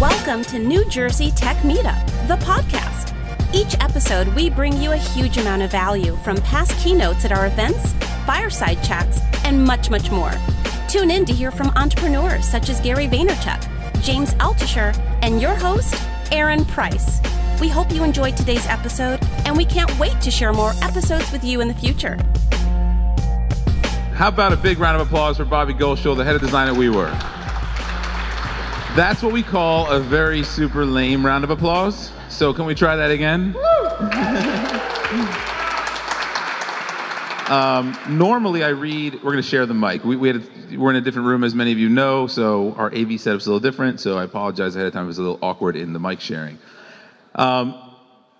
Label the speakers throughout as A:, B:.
A: Welcome to New Jersey Tech Meetup, the podcast. Each episode, we bring you a huge amount of value from past keynotes at our events, fireside chats, and much, much more. Tune in to hear from entrepreneurs such as Gary Vaynerchuk, James Altucher, and your host, Aaron Price. We hope you enjoyed today's episode, and we can't wait to share more episodes with you in the future.
B: How about a big round of applause for Bobby Ghoshal, the head of design at WeWork? That's what we call a very super lame round of applause. So can we try that again? um, normally I read, we're going to share the mic. We, we had a, we're in a different room, as many of you know, so our AV setup's a little different, so I apologize ahead of time. It was a little awkward in the mic sharing. Um,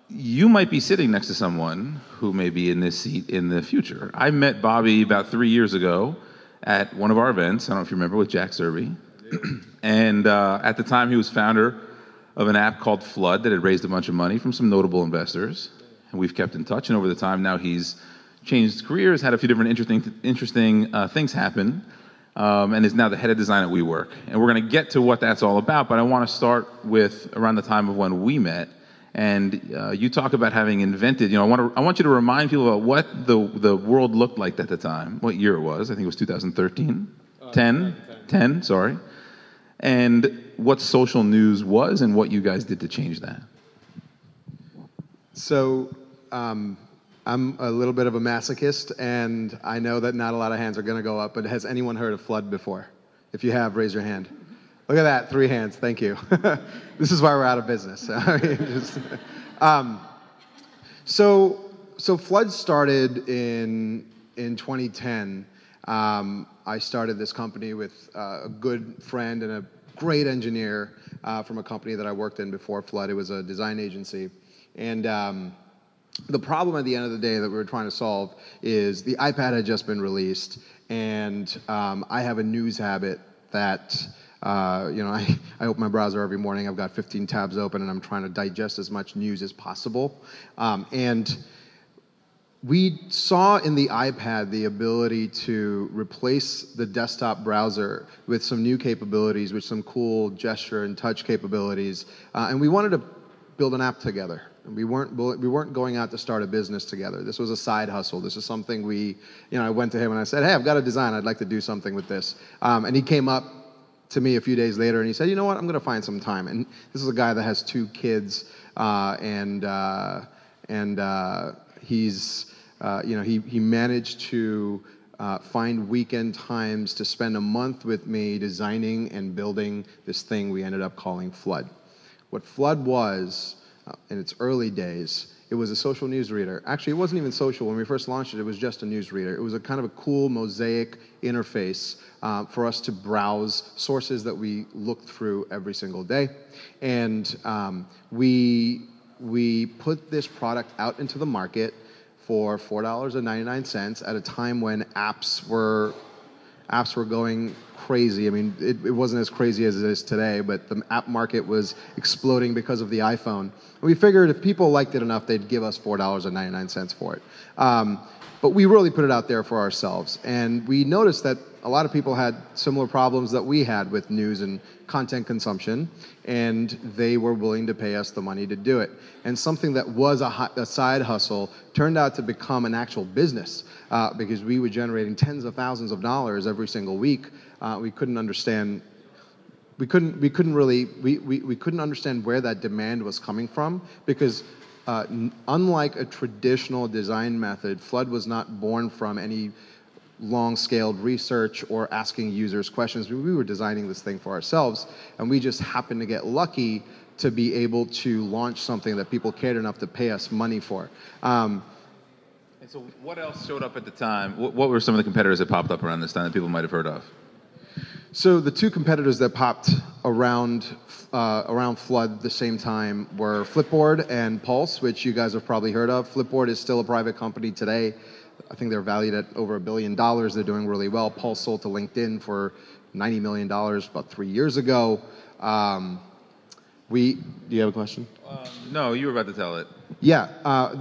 B: you might be sitting next to someone who may be in this seat in the future. I met Bobby about three years ago at one of our events. I don't know if you remember with Jack Zerby. And uh, at the time, he was founder of an app called Flud that had raised a bunch of money from some notable investors. And we've kept in touch. And over the time, now he's changed careers, had a few different interesting, interesting uh, things happen, um, and is now the head of design at WeWork. And we're going to get to what that's all about. But I want to start with around the time of when we met and uh, you talk about having invented. You know, I want to I want you to remind people about what the the world looked like at the time, what year it was. I think it was 2013, uh, 10, 10, 10, sorry, and what social news was, and what you guys did to change that.
C: So. Um, I'm a little bit of a masochist, and I know that not a lot of hands are going to go up, but has anyone heard of Flud before? If you have, raise your hand. Look at that, three hands. Thank you. this is why we're out of business. Just, um, so, so Flud started in in 2010. Um, I started this company with uh, a good friend and a great engineer uh, from a company that I worked in before Flud. It was a design agency, and um, the problem at the end of the day that we were trying to solve is the iPad had just been released, and um, I have a news habit that uh, you know, I, I open my browser every morning. I've got 15 tabs open, and I'm trying to digest as much news as possible. Um, and we saw in the iPad the ability to replace the desktop browser with some new capabilities, with some cool gesture and touch capabilities. Uh, and we wanted to build an app together. We weren't we weren't going out to start a business together. This was a side hustle. This is something we, you know, I went to him and I said, "Hey, I've got a design. I'd like to do something with this." Um, and he came up to me a few days later and he said, you know what, I'm going to find some time. And this is a guy that has two kids uh, and, uh, and uh, he's, uh, you know, he, he managed to uh, find weekend times to spend a month with me designing and building this thing we ended up calling Flud. What Flud was uh, in its early days it was a social news reader. Actually, it wasn't even social. When we first launched it, it was just a news reader. It was a kind of a cool mosaic interface uh, for us to browse sources that we looked through every single day. And um, we, we put this product out into the market for $4.99 at a time when apps were apps were going crazy. I mean, it, it, wasn't as crazy as it is today, but the app market was exploding because of the iPhone. And we figured if people liked it enough, they'd give us $4.99 for it. Um, but we really put it out there for ourselves. And we noticed that a lot of people had similar problems that we had with news and content consumption, and they were willing to pay us the money to do it. And something that was a, a side hustle turned out to become an actual business uh, because we were generating tens of thousands of dollars every single week. Uh, we couldn't understand. We couldn't, we couldn't really, we, we, we couldn't understand where that demand was coming from because uh, n- unlike a traditional design method, Flud was not born from any long-scaled research or asking users questions. We were designing this thing for ourselves, and we just happened to get lucky to be able to launch something that people cared enough to pay us money for. Um,
B: and so, what else showed up at the time? What, what, were some of the competitors that popped up around this time that people might have heard of?
C: So, the two competitors that popped around uh, around Flud the same time were Flipboard and Pulse, which you guys have probably heard of. Flipboard is still a private company today. I think they're valued at over a billion dollars. They're doing really well. Pulse sold to LinkedIn for $90 million about three years ago. Um, we, do you have a question?
B: Um, no, you were about to tell it.
C: Yeah. Uh,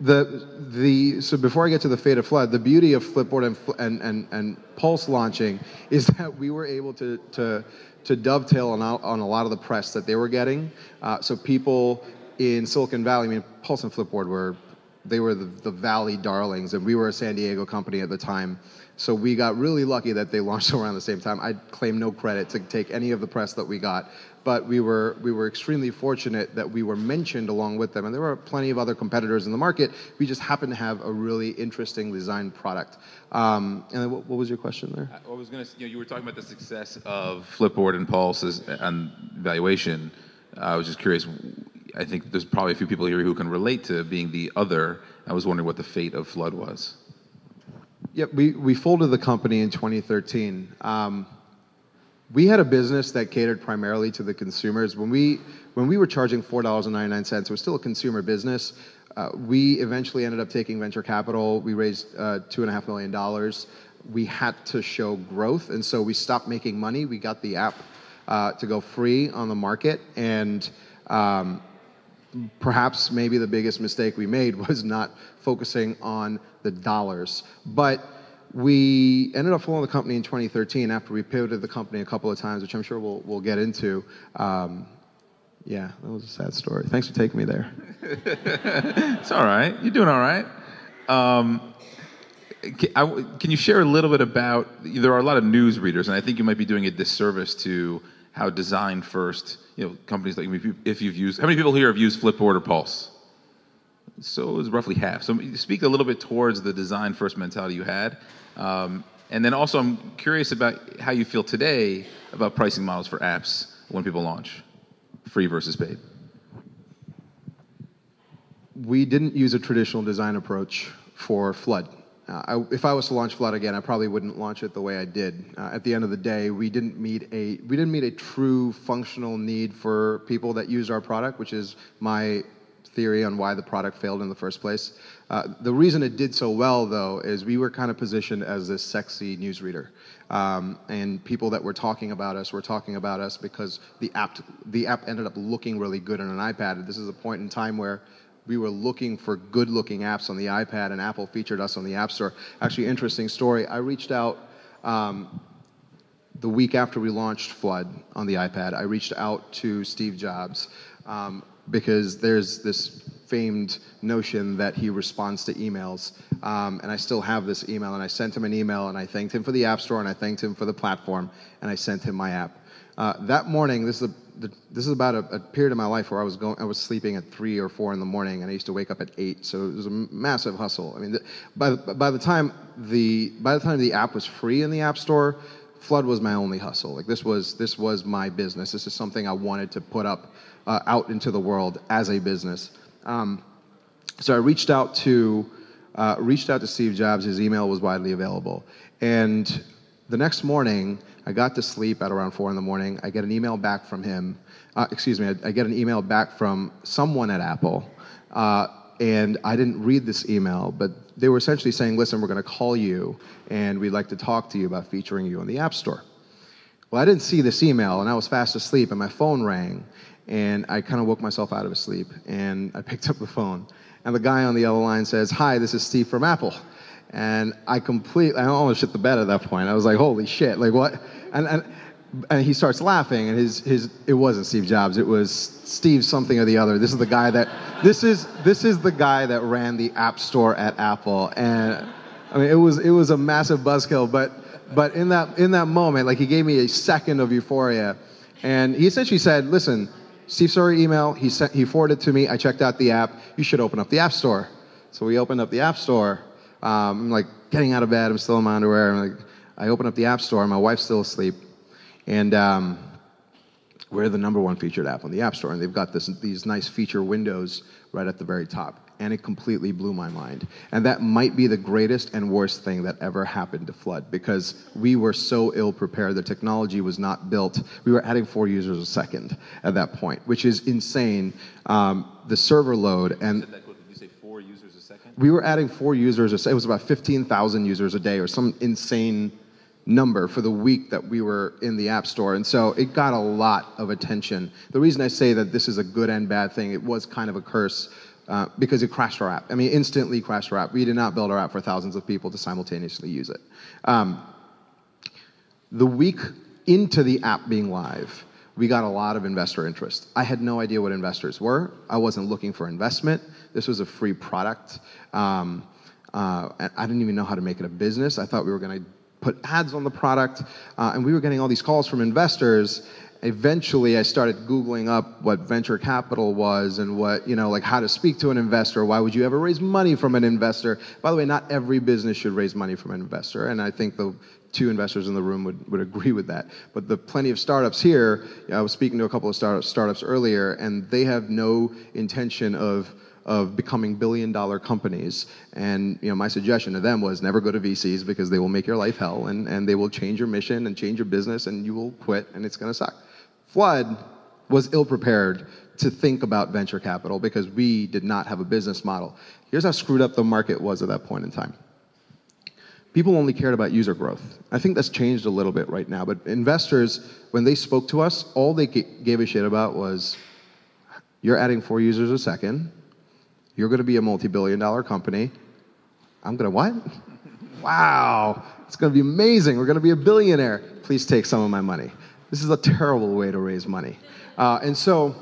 C: the the so before I get to the fate of Flud, the beauty of Flipboard and and and, and Pulse launching is that we were able to to to dovetail on a- on a lot of the press that they were getting. Uh, so people in Silicon Valley, I mean, Pulse and Flipboard were they were the, the Valley darlings, and we were a San Diego company at the time. So we got really lucky that they launched around the same time. I claim no credit to take any of the press that we got, but we were we were extremely fortunate that we were mentioned along with them. And there were plenty of other competitors in the market. We just happened to have a really interesting design product. Um, and what, what was your question there?
B: I was going to, you know, you were talking about the success of Flipboard and Pulse and valuation. I was just curious. I think there's probably a few people here who can relate to being the other. I was wondering what the fate of Flud was.
C: Yep, we, we folded the company in 2013. Um, we had a business that catered primarily to the consumers. When we when we were charging four dollars and ninety nine cents, it was still a consumer business. Uh, we eventually ended up taking venture capital. We raised uh, two and a half million dollars. We had to show growth, and so we stopped making money. We got the app uh, to go free on the market, and um, perhaps maybe the biggest mistake we made was not focusing on the dollars. But we ended up folding the company in 2013 after we pivoted the company a couple of times, which I'm sure we'll, we'll get into. Um, yeah, that was a sad story. Thanks for taking me there.
B: It's all right. You're doing all right. Um, can, I, can you share a little bit about? There are a lot of news readers, and I think you might be doing a disservice to how design first. You know, companies like if you've used. How many people here have used Flipboard or Pulse? So it was roughly half. So speak a little bit towards the design first mentality you had. Um, and then also, I'm curious about how you feel today about pricing models for apps when people launch, free versus paid.
C: We didn't use a traditional design approach for Flud. Uh, I, if I was to launch Flud again, I probably wouldn't launch it the way I did. Uh, at the end of the day, we didn't meet a we didn't meet a true functional need for people that use our product, which is my theory on why the product failed in the first place. Uh, the reason it did so well, though, is we were kind of positioned as this sexy newsreader. Um, and people that were talking about us were talking about us because the app, the app ended up looking really good on an iPad. This is a point in time where we were looking for good looking apps on the iPad, and Apple featured us on the App Store. Actually, interesting story. I reached out. Um, the week after we launched Flud on the iPad, I reached out to Steve Jobs um, because there's this famed notion that he responds to emails. Um, and I still have this email, and I sent him an email, and I thanked him for the App Store, and I thanked him for the platform, and I sent him my app. Uh, that morning, this is, a, the, this is about a, a, period of my life where I was going, I was sleeping at three or four in the morning, and I used to wake up at eight. So it was a massive hustle. I mean, the, by by the time the by the time the app was free in the App Store, Flud was my only hustle. Like this was this was my business. This is something I wanted to put up uh, out into the world as a business. Um, so I reached out to uh, reached out to Steve Jobs. His email was widely available, and the next morning I got to sleep at around four in the morning. I get an email back from him. Uh, excuse me. I, I, get an email back from someone at Apple, uh, and I didn't read this email, but they were essentially saying, "Listen, we're going to call you, and we'd like to talk to you about featuring you on the App Store." Well, I didn't see this email, and I was fast asleep, and my phone rang, and I kind of woke myself out of a sleep, and I picked up the phone, and the guy on the other line says, "Hi, this is Steve from Apple." And I completely, I almost shit the bed at that point. I was like, "Holy shit! Like what?" And and, and he starts laughing, and his his it wasn't Steve Jobs, it was Steve something or the other. This is the guy that this is this is the guy that ran the App Store at Apple, and I mean it was it was a massive buzzkill, but but in that in that moment, like he gave me a second of euphoria, and he essentially said, "Listen." Steve saw your email. He sent, he forwarded to me. I checked out the app. You should open up the App Store. So we opened up the App Store. Um, I'm like getting out of bed. I'm still in my underwear. I'm like, I open up the App Store. My wife's still asleep, and um, we're the number one featured app on the App Store. And they've got this, these nice feature windows right at the very top. And it completely blew my mind. And that might be the greatest and worst thing that ever happened to Flud because we were so ill prepared. The technology was not built. We were adding four users a second at that point, which is insane. Um, the server load and we were adding four users. It was about 15,000 users a day or some insane number for the week that we were in the App Store. And so it got a lot of attention. The reason I say that this is a good and bad thing, it was kind of a curse. uh, because it crashed our app. I mean, instantly crashed our app. We did not build our app for thousands of people to simultaneously use it. Um, the week into the app being live, we got a lot of investor interest. I had no idea what investors were. I wasn't looking for investment. This was a free product. Um, uh, I didn't even know how to make it a business. I thought we were going to put ads on the product, uh, and we were getting all these calls from investors. Eventually, I started Googling up what venture capital was and what, you know, like how to speak to an investor. Why would you ever raise money from an investor? By the way, not every business should raise money from an investor, and I think the two investors in the room would, would agree with that. But the plenty of startups here, I was speaking to a couple of start, startups earlier, and they have no intention of of becoming billion dollar companies. And you know, my suggestion to them was never go to VCs because they will make your life hell and, and they will change your mission and change your business and you will quit and it's gonna suck. Flud was ill prepared to think about venture capital because we did not have a business model. Here's how screwed up the market was at that point in time people only cared about user growth. I think that's changed a little bit right now, but investors, when they spoke to us, all they gave a shit about was you're adding four users a second, you're gonna be a multi billion dollar company. I'm gonna what? wow, it's gonna be amazing. We're gonna be a billionaire. Please take some of my money. This is a terrible way to raise money. Uh, and so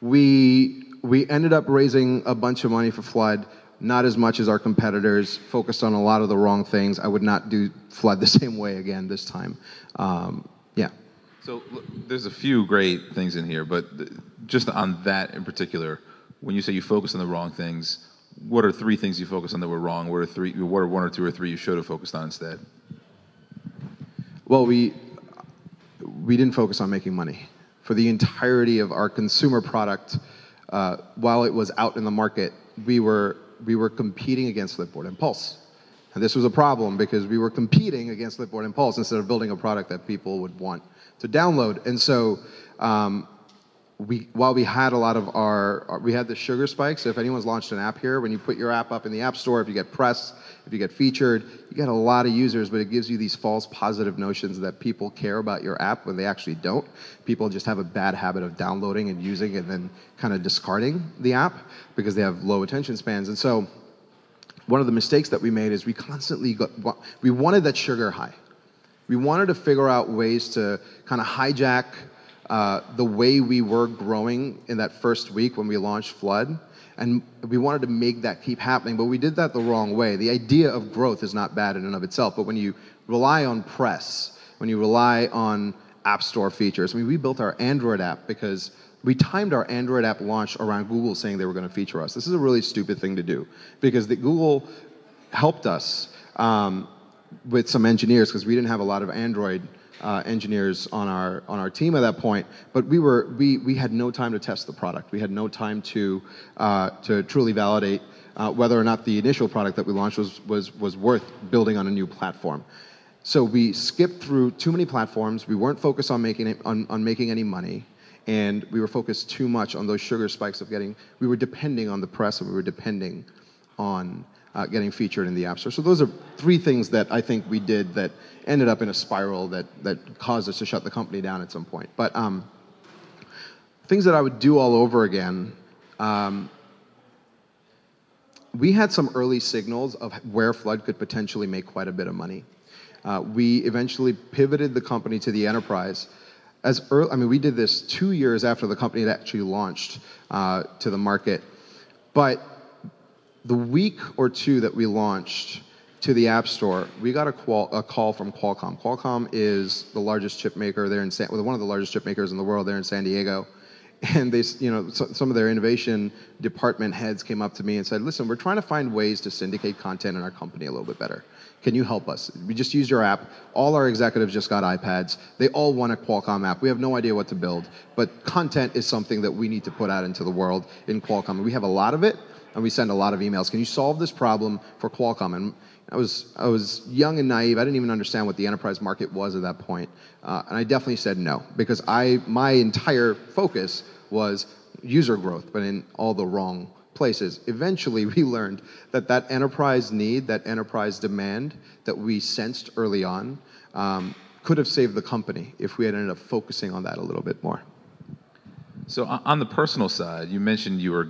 C: we, we ended up raising a bunch of money for Flud not as much as our competitors, focused on a lot of the wrong things. I would not do Flud the same way again this time. Um, yeah.
B: So there's a few great things in here, but just on that in particular, when you say you focus on the wrong things, what are three things you focus on that were wrong? What are three? What are one or two or three you should have focused on instead?
C: Well, we we didn't focus on making money for the entirety of our consumer product. Uh, while it was out in the market, we were we were competing against Flipboard and Pulse. And this was a problem because we were competing against Flipboard and Pulse instead of building a product that people would want to download. And so um, we, while we had a lot of our, we had the sugar spikes. So if anyone's launched an app here, when you put your app up in the App Store, if you get press, if you get featured, you get a lot of users, but it gives you these false positive notions that people care about your app when they actually don't. People just have a bad habit of downloading and using and then kind of discarding the app because they have low attention spans. And so one of the mistakes that we made is we constantly got, we wanted that sugar high. We wanted to figure out ways to kind of hijack uh, the way we were growing in that first week when we launched Flud. And we wanted to make that keep happening, but we did that the wrong way. The idea of growth is not bad in and of itself, but when you rely on press, when you rely on App Store features, I mean, we built our Android app because we timed our Android app launch around Google saying they were going to feature us. This is a really stupid thing to do because the Google helped us um, with some engineers because we didn't have a lot of Android uh, engineers on our on our team at that point. But we were we we had no time to test the product. We had no time to uh, to truly validate uh, whether or not the initial product that we launched was was was worth building on a new platform. So we skipped through too many platforms. We weren't focused on making it, on, on making any money, and we were focused too much on those sugar spikes of getting. We were depending on the press, and we were depending on uh, getting featured in the App Store. So those are three things that I think we did that ended up in a spiral that, that caused us to shut the company down at some point. But um, things that I would do all over again, um, we had some early signals of where Flud could potentially make quite a bit of money. Uh, we eventually pivoted the company to the enterprise. As early, I mean, we did this two years after the company had actually launched uh, to the market. But the week or two that we launched to the App Store, we got a, qual- a, call from Qualcomm. Qualcomm is the largest chip maker there in San, well, one of the largest chip makers in the world there in San Diego. And they, you know, so, some of their innovation department heads came up to me and said, "Listen, we're trying to find ways to syndicate content in our company a little bit better. Can you help us? We just used your app. All our executives just got iPads. They all want a Qualcomm app. We have no idea what to build, but content is something that we need to put out into the world in Qualcomm. We have a lot of it." And we send a lot of emails. Can you solve this problem for Qualcomm? And I was I was young and naive. I didn't even understand what the enterprise market was at that point, uh, and I definitely said no because I my entire focus was user growth, but in all the wrong places. Eventually, we learned that that enterprise need, that enterprise demand that we sensed early on, um, could have saved the company if we had ended up focusing on that a little bit more.
B: So on the personal side, you mentioned you were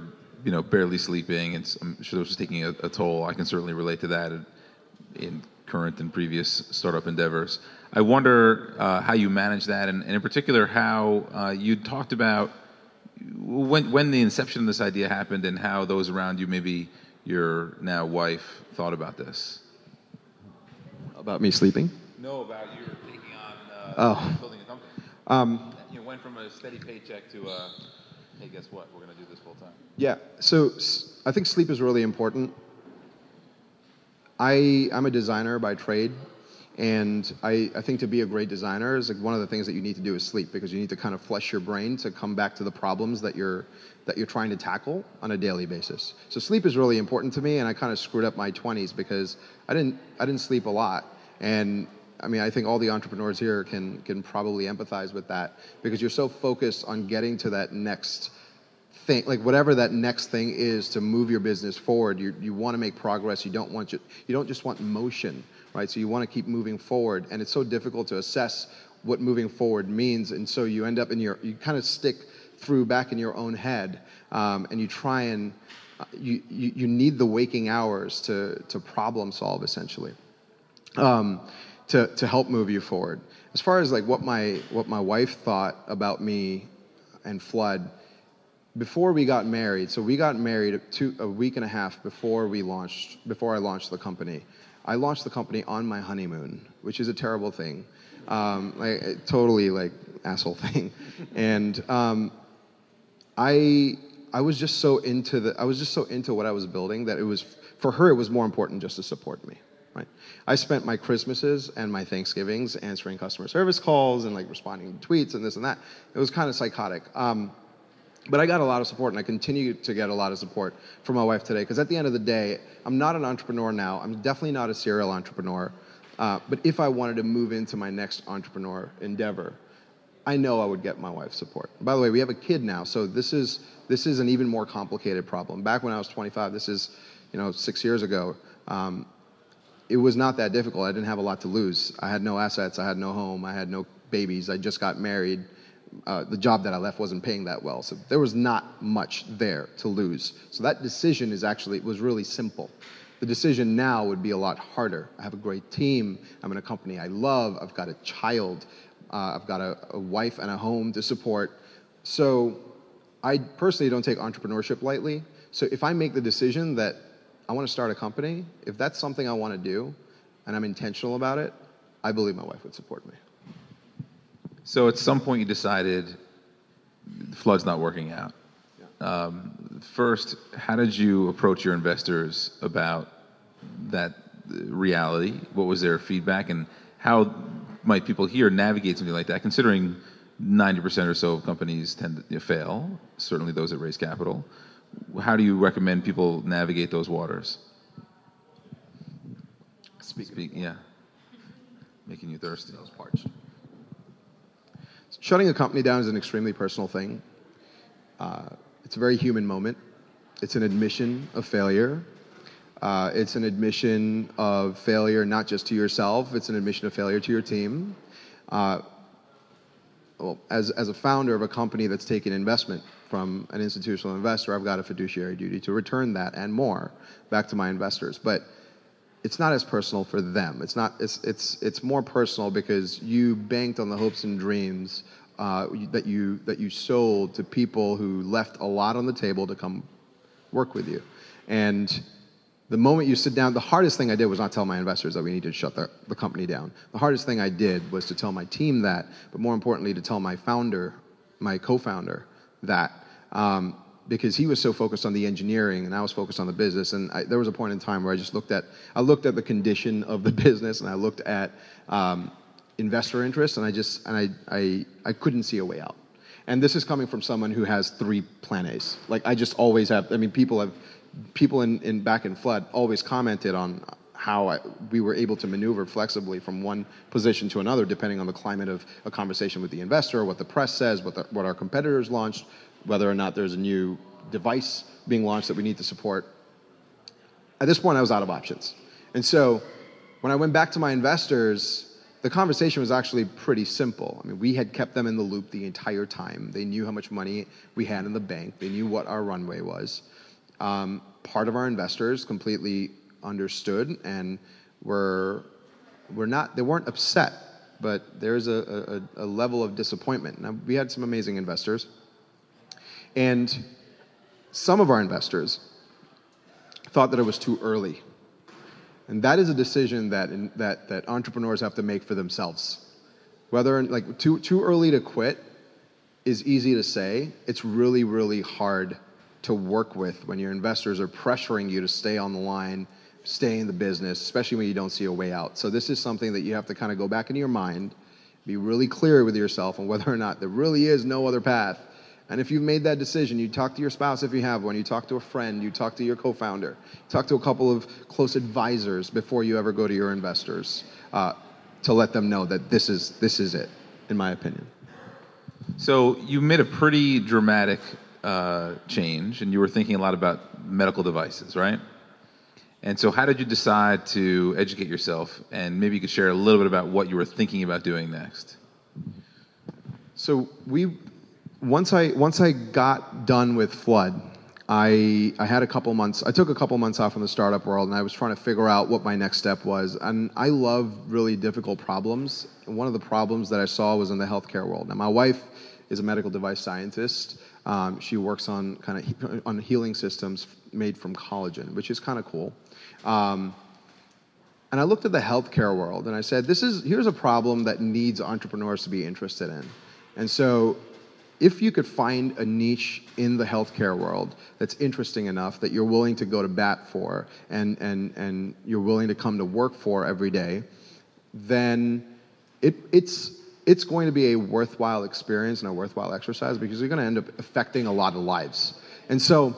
B: you know, barely sleeping, and I'm sure this was taking a, a toll. I can certainly relate to that in, in current and previous startup endeavors. I wonder uh, how you manage that, and, and in particular, how uh, you talked about when, when the inception of this idea happened and how those around you, maybe your now wife, thought about this.
C: About me sleeping?
B: No, about you taking on uh,
C: Oh.
B: building a company.
C: Um,
B: You went from a steady paycheck to a, hey, guess what? We're going to do this full time.
C: Yeah. So I think sleep is really important. I I'm a designer by trade, and I, I think to be a great designer is like one of the things that you need to do is sleep because you need to kind of flush your brain to come back to the problems that you're that you're trying to tackle on a daily basis. So sleep is really important to me, and I kind of screwed up my 20s because I didn't I didn't sleep a lot, and I mean I think all the entrepreneurs here can can probably empathize with that because you're so focused on getting to that next thing, like whatever that next thing is to move your business forward. You you want to make progress. You don't want you, you don't just want motion, right? So you want to keep moving forward, and it's so difficult to assess what moving forward means, and so you end up in your you kind of stick through back in your own head, um, and you try and uh, you, you you need the waking hours to to problem solve essentially um, to to help move you forward. As far as like what my what my wife thought about me and Flud before we got married. So we got married two, a week and a half before we launched before I launched the company. I launched the company on my honeymoon, which is a terrible thing, um, like totally like asshole thing, and. Um, I I was just so into the I was just so into what I was building that it was for her it was more important just to support me. Right. I spent my Christmases and my Thanksgivings answering customer service calls and like responding to tweets and this and that. It was kind of psychotic. Um, but I got a lot of support, and I continue to get a lot of support from my wife today. Because at the end of the day, I'm not an entrepreneur now. I'm definitely not a serial entrepreneur. Uh, but if I wanted to move into my next entrepreneur endeavor, I know I would get my wife's support. By the way, we have a kid now, so this is this is an even more complicated problem. Back when I was 25, this is, you know, six years ago. Um, it was not that difficult. I didn't have a lot to lose. I had no assets. I had no home. I had no babies. I just got married. Uh, the job that I left wasn't paying that well, so there was not much there to lose. So that decision is actually was really simple. The decision now would be a lot harder. I have a great team. I'm in a company I love. I've got a child. Uh, I've got a, a wife and a home to support. So I personally don't take entrepreneurship lightly. So if I make the decision that I want to start a company, if that's something I want to do and I'm intentional about it, I believe my wife would support me.
B: So at some point you decided the Flud's not working out. Um, first, how did you approach your investors about that reality? What was their feedback, and how might people here navigate something like that? Considering 90% or so of companies tend to fail, certainly those that raise capital. How do you recommend people navigate those waters? Speak, yeah. Making you thirsty. Those parts.
C: Shutting a company down is an extremely personal thing. Uh, it's a very human moment. It's an admission of failure. Uh, it's an admission of failure not just to yourself, it's an admission of failure to your team. Uh, well, as, as a founder of a company that's taken investment from an institutional investor, I've got a fiduciary duty to return that and more back to my investors. But it's not as personal for them. It's not. It's it's it's more personal because you banked on the hopes and dreams uh, that you that you sold to people who left a lot on the table to come work with you, and the moment you sit down, the hardest thing I did was not tell my investors that we needed to shut the, the company down. The hardest thing I did was to tell my team that, but more importantly, to tell my founder, my co-founder, that. Um, because he was so focused on the engineering and I was focused on the business. And I, there was a point in time where I just looked at, I looked at the condition of the business and I looked at um, investor interest and I just, and I, I, I couldn't see a way out. And this is coming from someone who has three plan A's. Like I just always have, I mean, people have, people in, in back in Flud always commented on how I, we were able to maneuver flexibly from one position to another, depending on the climate of a conversation with the investor, what the press says, what, the, what our competitors launched, whether or not there's a new device being launched that we need to support. At this point, I was out of options. And so when I went back to my investors, the conversation was actually pretty simple. I mean, we had kept them in the loop the entire time. They knew how much money we had in the bank, they knew what our runway was. Um, part of our investors completely understood and were, were not, they weren't upset, but there's a, a, a level of disappointment. Now, we had some amazing investors. And some of our investors thought that it was too early. And that is a decision that, in, that, that entrepreneurs have to make for themselves. Whether, like, too, too early to quit is easy to say. It's really, really hard to work with when your investors are pressuring you to stay on the line, stay in the business, especially when you don't see a way out. So, this is something that you have to kind of go back into your mind, be really clear with yourself on whether or not there really is no other path and if you've made that decision, you talk to your spouse if you have one, you talk to a friend, you talk to your co founder, talk to a couple of close advisors before you ever go to your investors uh, to let them know that this is, this is it, in my opinion.
B: So you made a pretty dramatic uh, change, and you were thinking a lot about medical devices, right? And so, how did you decide to educate yourself? And maybe you could share a little bit about what you were thinking about doing next.
C: So we once I once I got done with Flud, I I had a couple months. I took a couple months off from the startup world, and I was trying to figure out what my next step was. And I love really difficult problems. And one of the problems that I saw was in the healthcare world. Now, my wife is a medical device scientist. Um, she works on kind of on healing systems made from collagen, which is kind of cool. Um, and I looked at the healthcare world, and I said, "This is here's a problem that needs entrepreneurs to be interested in." And so if you could find a niche in the healthcare world that's interesting enough that you're willing to go to bat for and, and, and you're willing to come to work for every day, then it, it's, it's going to be a worthwhile experience and a worthwhile exercise because you're going to end up affecting a lot of lives. And so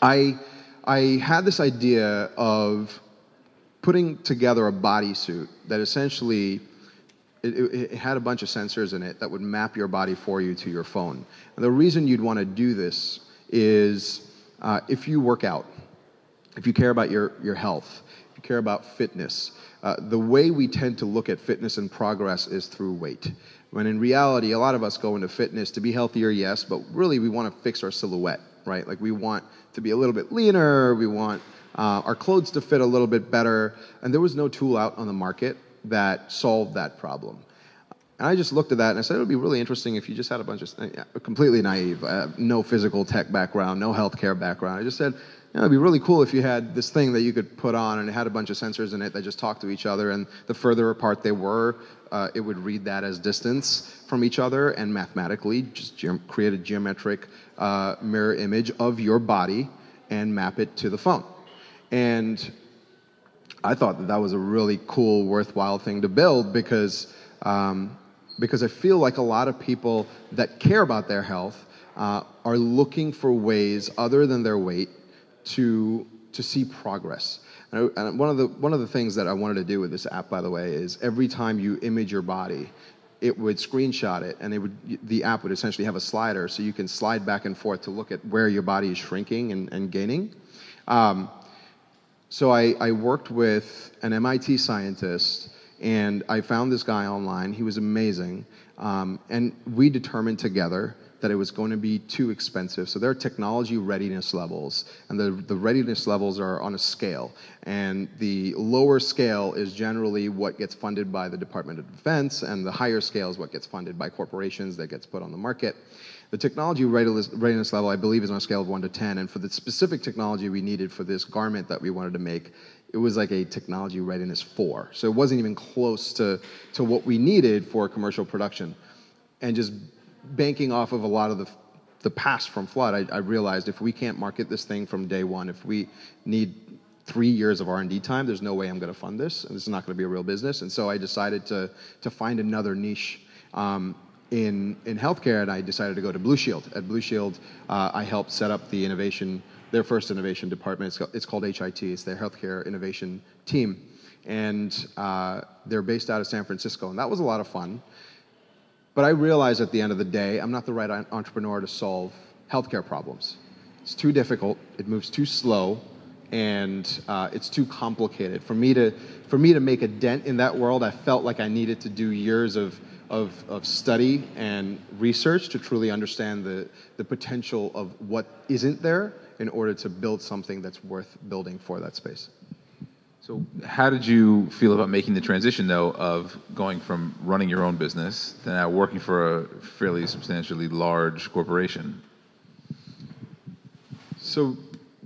C: I, I had this idea of putting together a bodysuit that essentially it, it, it, had a bunch of sensors in it that would map your body for you to your phone. And the reason you'd want to do this is uh, if you work out, if you care about your, your health, if you care about fitness, uh, the way we tend to look at fitness and progress is through weight. When in reality, a lot of us go into fitness to be healthier, yes, but really we want to fix our silhouette, right? Like we want to be a little bit leaner, we want uh, our clothes to fit a little bit better, and there was no tool out on the market that solved that problem. And I just looked at that and I said, it would be really interesting if you just had a bunch of, uh, completely naive, uh, no physical tech background, no healthcare background. I just said, you know, it'd be really cool if you had this thing that you could put on and it had a bunch of sensors in it that just talked to each other. And the further apart they were, uh, it would read that as distance from each other and mathematically just ge- create a geometric uh, mirror image of your body and map it to the phone. And I thought that that was a really cool, worthwhile thing to build because, um, because I feel like a lot of people that care about their health uh, are looking for ways other than their weight to, to see progress. And, I, and one, of the, one of the things that I wanted to do with this app, by the way, is every time you image your body, it would screenshot it and it would, the app would essentially have a slider so you can slide back and forth to look at where your body is shrinking and, and gaining. Um, so I, I worked with an MIT scientist, and I found this guy online. He was amazing. Um, and we determined together that it was going to be too expensive. So there are technology readiness levels, and the, the readiness levels are on a scale. And the lower scale is generally what gets funded by the Department of Defense, and the higher scale is what gets funded by corporations that gets put on the market. The technology readiness level, I believe, is on a scale of 1 to 10. And for the specific technology we needed for this garment that we wanted to make, it was like a technology readiness 4. So it wasn't even close to, to what we needed for commercial production. And just banking off of a lot of the, the past from Flud, I, I realized if we can't market this thing from day one, if we need three years of R&D time, there's no way I'm going to fund this, and this is not going to be a real business. And so I decided to, to find another niche. Um, in, in healthcare, and I decided to go to Blue Shield. At Blue Shield, uh, I helped set up the innovation, their first innovation department. It's called, it's called HIT. It's their healthcare innovation team, and uh, they're based out of San Francisco, and that was a lot of fun. But I realized at the end of the day, I'm not the right entrepreneur to solve healthcare problems. It's too difficult. It moves too slow, and uh, it's too complicated for me to for me to make a dent in that world. I felt like I needed to do years of of, of study and research to truly understand the, the potential of what isn't there in order to build something that's worth building for that space.
B: So, how did you feel about making the transition, though, of going from running your own business to now working for a fairly substantially large corporation?
C: So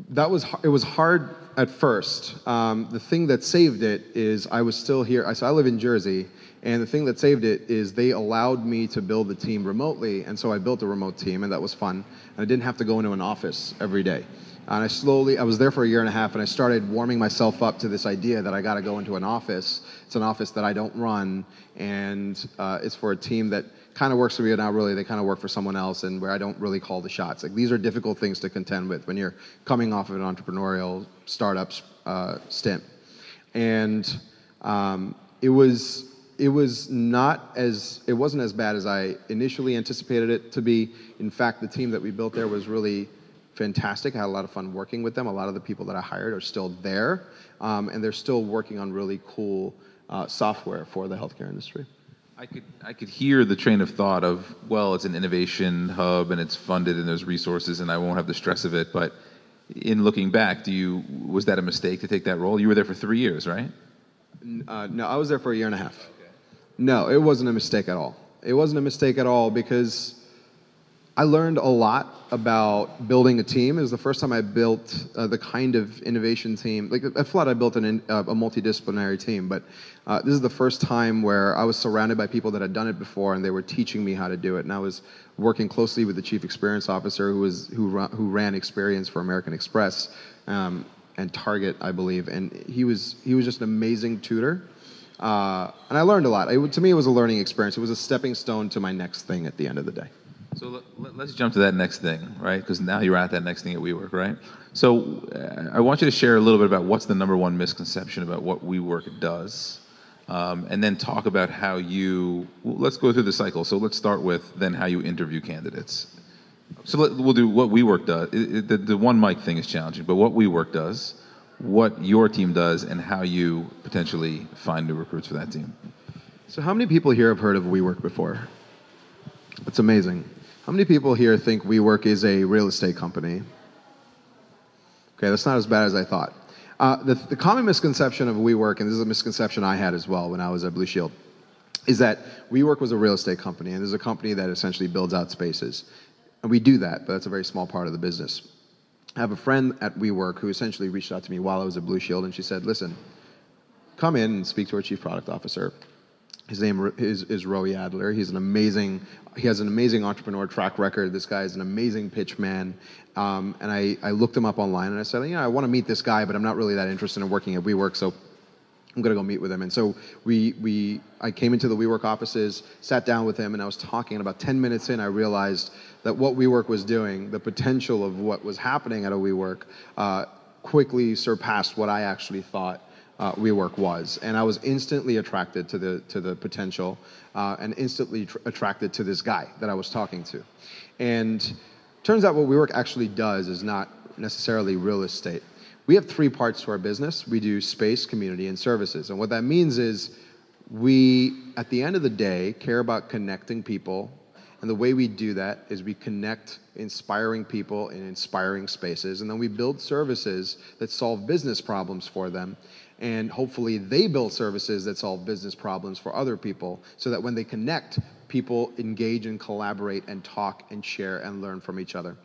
C: that was it was hard at first. Um, the thing that saved it is I was still here. I, so I live in Jersey, and the thing that saved it is they allowed me to build the team remotely, and so I built a remote team, and that was fun. And I didn't have to go into an office every day. And I slowly, I was there for a year and a half, and I started warming myself up to this idea that I got to go into an office. It's an office that I don't run, and uh, it's for a team that kind of works for me, but not really. They kind of work for someone else, and where I don't really call the shots. Like these are difficult things to contend with when you're coming off of an entrepreneurial startup uh, stint, and um, it was it was not as it wasn't as bad as I initially anticipated it to be. In fact, the team that we built there was really fantastic. I had a lot of fun working with them. A lot of the people that I hired are still there, um, and they're still working on really cool uh, software for the healthcare industry.
B: I could I could hear the train of thought of well, it's an innovation hub and it's funded and there's resources and I won't have the stress of it. But in looking back, do you was that a mistake to take that role? You were there for three years, right?
C: Uh, no, I was there for a year and a half. Okay. No, it wasn't a mistake at all. It wasn't a mistake at all because I learned a lot about building a team. It was the first time I built uh, the kind of innovation team. Like at Flud, I built an, uh, a multidisciplinary team, but uh, this is the first time where I was surrounded by people that had done it before, and they were teaching me how to do it. And I was working closely with the chief experience officer, who was who who ran experience for American Express um, and Target, I believe. And he was he was just an amazing tutor. Uh, and I learned a lot. It, to me, it was a learning experience. It was a stepping stone to my next thing at the end of the day.
B: So let, us jump to that next thing, right? Because now you're at that next thing at WeWork, right? So uh, I want you to share a little bit about what's the number one misconception about what WeWork does, um, and then talk about how you. Well, let's go through the cycle. So let's start with then how you interview candidates. So let, we'll do what WeWork does. It, it, the, the one mic thing is challenging, but what WeWork does, what your team does, and how you potentially find new recruits for that team.
C: So how many people here have heard of WeWork before? It's amazing. How many people here think WeWork is a real estate company? Okay, that's not as bad as I thought. Uh, the, the, common misconception of WeWork, and this is a misconception I had as well when I was at Blue Shield, is that WeWork was a real estate company, and this is a company that essentially builds out spaces. And we do that, but that's a very small part of the business. I have a friend at WeWork who essentially reached out to me while I was at Blue Shield, and she said, listen, come in and speak to our chief product officer. His name is, is Roee Adler. He's an amazing, he has an amazing entrepreneur track record. This guy is an amazing pitch man. Um, and I, I looked him up online and I said, you know, I want to meet this guy, but I'm not really that interested in working at WeWork, so I'm going to go meet with him. And so we, we, I came into the WeWork offices, sat down with him, and I was talking. And about 10 minutes in, I realized that what WeWork was doing, the potential of what was happening at a WeWork, uh, quickly surpassed what I actually thought uh, WeWork was, and I was instantly attracted to the to the potential, uh, and instantly tr- attracted to this guy that I was talking to, and turns out what WeWork actually does is not necessarily real estate. We have three parts to our business. We do space, community, and services, and what that means is we, at the end of the day, care about connecting people, and the way we do that is we connect inspiring people in inspiring spaces, and then we build services that solve business problems for them and hopefully they build services that solve business problems for other people so that when they connect people engage and collaborate and talk and share and learn from each other.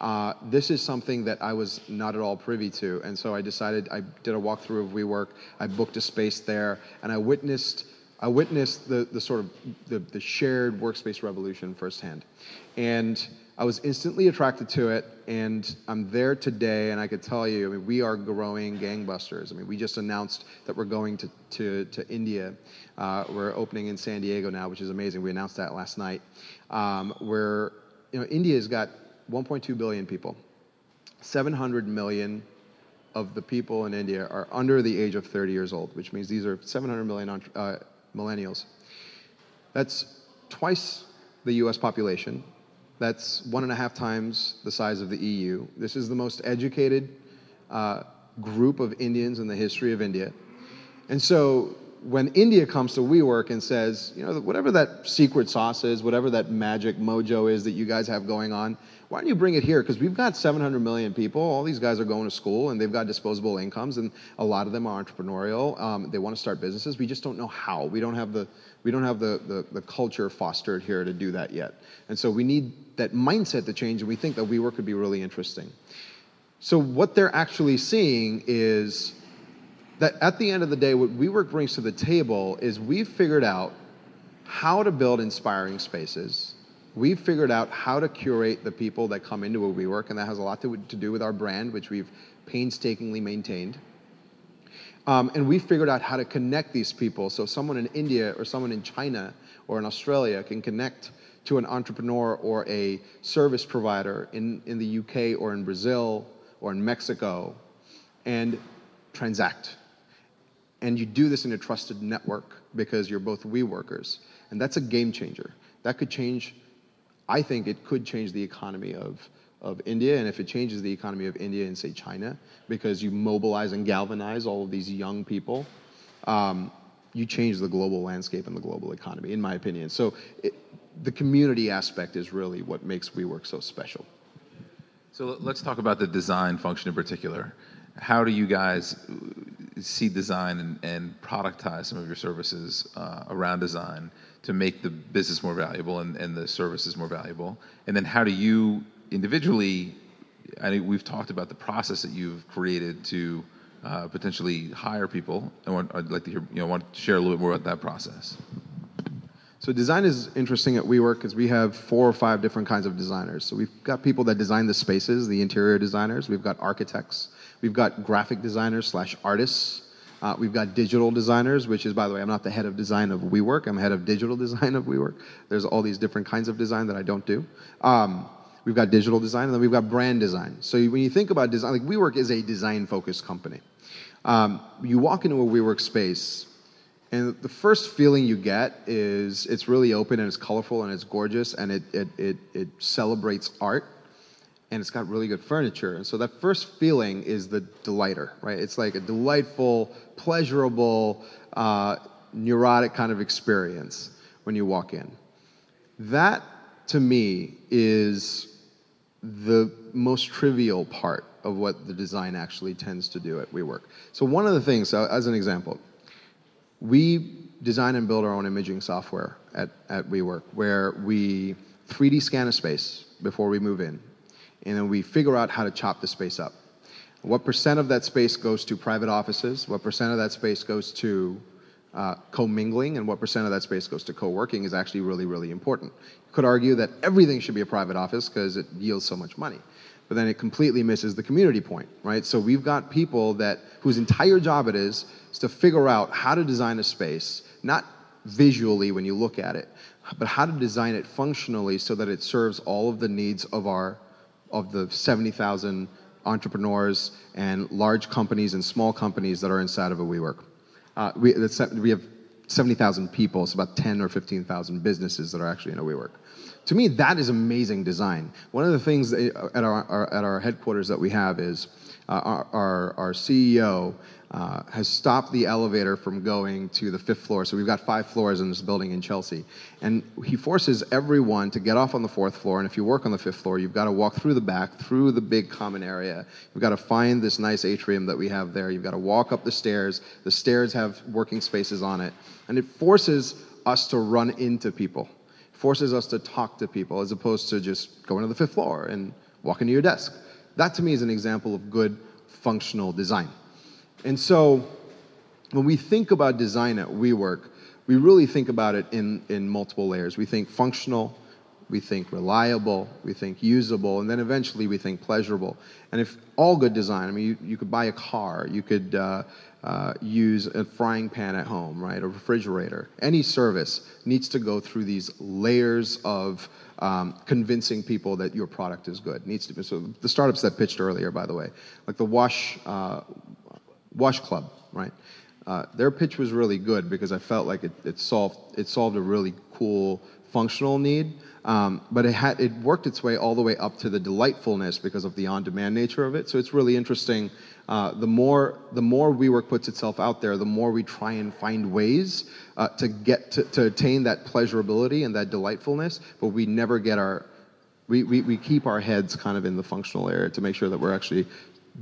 C: Uh, this is something that i was not at all privy to and so i decided i did a walkthrough of wework i booked a space there and i witnessed i witnessed the, the sort of the, the shared workspace revolution firsthand. And I was instantly attracted to it, and I'm there today, and I could tell you, I mean, we are growing gangbusters. I mean, we just announced that we're going to, to, to India. Uh, we're opening in San Diego now, which is amazing. We announced that last night. Um, where, you know, India's got 1.2 billion people. 700 million of the people in India are under the age of 30 years old, which means these are 700 million uh, millennials. That's twice the US population, that's one and a half times the size of the EU. This is the most educated uh, group of Indians in the history of India. And so when India comes to WeWork and says, you know, whatever that secret sauce is, whatever that magic mojo is that you guys have going on, why don't you bring it here? Because we've got 700 million people. All these guys are going to school and they've got disposable incomes, and a lot of them are entrepreneurial. Um, they want to start businesses. We just don't know how. We don't have the we don't have the, the, the culture fostered here to do that yet. And so we need that mindset to change, and we think that WeWork could be really interesting. So what they're actually seeing is that at the end of the day, what WeWork brings to the table is we've figured out how to build inspiring spaces. We've figured out how to curate the people that come into a WeWork, and that has a lot to, to do with our brand, which we've painstakingly maintained. Um, and we figured out how to connect these people so someone in India or someone in China or in Australia can connect to an entrepreneur or a service provider in, in the UK or in Brazil or in Mexico and transact and you do this in a trusted network because you're both we workers. And that's a game changer. That could change, I think it could change the economy of, of India. And if it changes the economy of India and, say, China, because you mobilize and galvanize all of these young people, um, you change the global landscape and the global economy, in my opinion. So it, the community aspect is really what makes WeWork so special.
B: So let's talk about the design function in particular. How do you guys see design and, and productize some of your services uh, around design to make the business more valuable and, and the services more valuable? And then how do you individually, I mean, we've talked about the process that you've created to uh, potentially hire people. I want, I'd like to hear, you know, want to share a little bit more about that process.
C: So design is interesting at WeWork because we have four or five different kinds of designers. So we've got people that design the spaces, the interior designers. We've got architects. We've got graphic designers slash artists. Uh, we've got digital designers, which is, by the way, I'm not the head of design of WeWork. I'm head of digital design of WeWork. There's all these different kinds of design that I don't do. Um, we've got digital design, and then we've got brand design. So when you think about design, like WeWork is a design-focused company. Um, you walk into a WeWork space, and the first feeling you get is it's really open and it's colorful and it's gorgeous and it, it, it, it celebrates art and it's got really good furniture. And so that first feeling is the delighter, right? It's like a delightful, pleasurable, uh, neurotic kind of experience when you walk in. That, to me, is the most trivial part of what the design actually tends to do at WeWork. So one of the things, so as an example, we design and build our own imaging software at, at WeWork, where we 3D scan a space before we move in and then we figure out how to chop the space up. What percent of that space goes to private offices? What percent of that space goes to uh, commingling, and what percent of that space goes to co-working is actually really, really important. You could argue that everything should be a private office because it yields so much money, but then it completely misses the community point, right? So we've got people that whose entire job it is is to figure out how to design a space, not visually when you look at it, but how to design it functionally so that it serves all of the needs of our of the 70,000 entrepreneurs and large companies and small companies that are inside of a WeWork. Uh, we, we have 70,000 people, it's about 10 or 15,000 businesses that are actually in a WeWork. To me, that is amazing design. One of the things at our, our, at our headquarters that we have is uh, our, our, our CEO uh, has stopped the elevator from going to the fifth floor. So we've got five floors in this building in Chelsea. And he forces everyone to get off on the fourth floor. And if you work on the fifth floor, you've got to walk through the back, through the big common area. You've got to find this nice atrium that we have there. You've got to walk up the stairs. The stairs have working spaces on it. And it forces us to run into people, forces us to talk to people as opposed to just going to the fifth floor and walking to your desk. That to me is an example of good functional design. And so when we think about design at WeWork, we really think about it in, in multiple layers. We think functional, we think reliable, we think usable, and then eventually we think pleasurable. And if all good design, I mean, you, you could buy a car, you could uh, uh, use a frying pan at home, right, a refrigerator. Any service needs to go through these layers of um, convincing people that your product is good. Needs to be, so the startups that pitched earlier, by the way, like the Wash uh, Wash Club, right? Uh, their pitch was really good because I felt like it, it, solved it solved a really cool functional need. Um, but it had it worked its way all the way up to the delightfulness because of the on-demand nature of it. So it's really interesting. Uh, the more the more WeWork puts itself out there, the more we try and find ways uh, to get to, to attain that pleasurability and that delightfulness. But we never get our we, we, we keep our heads kind of in the functional area to make sure that we're actually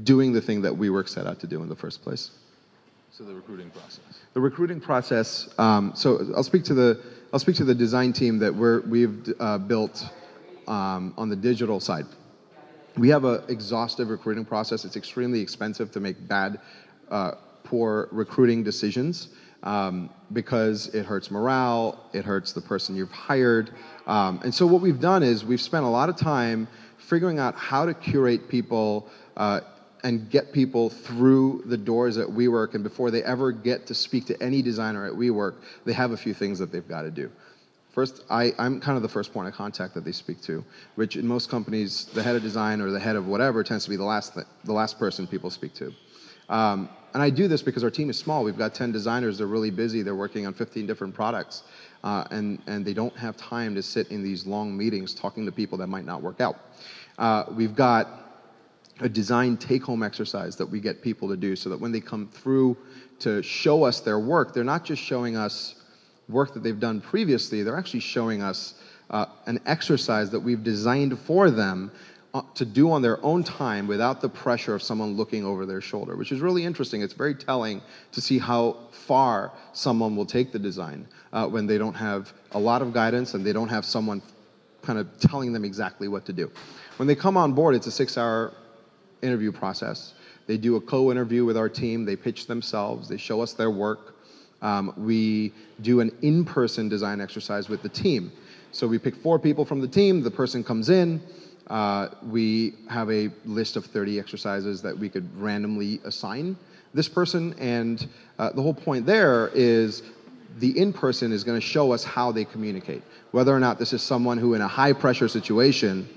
C: doing the thing that WeWork set out to do in the first place.
B: So the recruiting process.
C: The recruiting process. Um, so I'll speak to the I'll speak to the design team that we're, we've uh, built um, on the digital side. We have an exhaustive recruiting process. It's extremely expensive to make bad, uh, poor recruiting decisions um, because it hurts morale, it hurts the person you've hired. Um, and so what we've done is we've spent a lot of time figuring out how to curate people uh, and get people through the doors at WeWork. And before they ever get to speak to any designer at WeWork, they have a few things that they've got to do. First, I, am kind of the first point of contact that they speak to, which in most companies, the head of design or the head of whatever tends to be the last, th- the last person people speak to. Um, and I do this because our team is small. We've got 10 designers. They're really busy. They're working on 15 different products. Uh, and, and they don't have time to sit in these long meetings talking to people that might not work out. Uh, we've got a design take home exercise that we get people to do so that when they come through to show us their work, they're not just showing us work that they've done previously, they're actually showing us uh, an exercise that we've designed for them uh, to do on their own time without the pressure of someone looking over their shoulder, which is really interesting. It's very telling to see how far someone will take the design uh, when they don't have a lot of guidance and they don't have someone kind of telling them exactly what to do. When they come on board, it's a six hour interview process. They do a co-interview with our team. They pitch themselves. They show us their work. Um, we do an in-person design exercise with the team. So we pick four people from the team. The person comes in. Uh, we have a list of 30 exercises that we could randomly assign this person. And uh, the whole point there is the in-person is going to show us how they communicate. Whether or not this is someone who, in a high-pressure situation,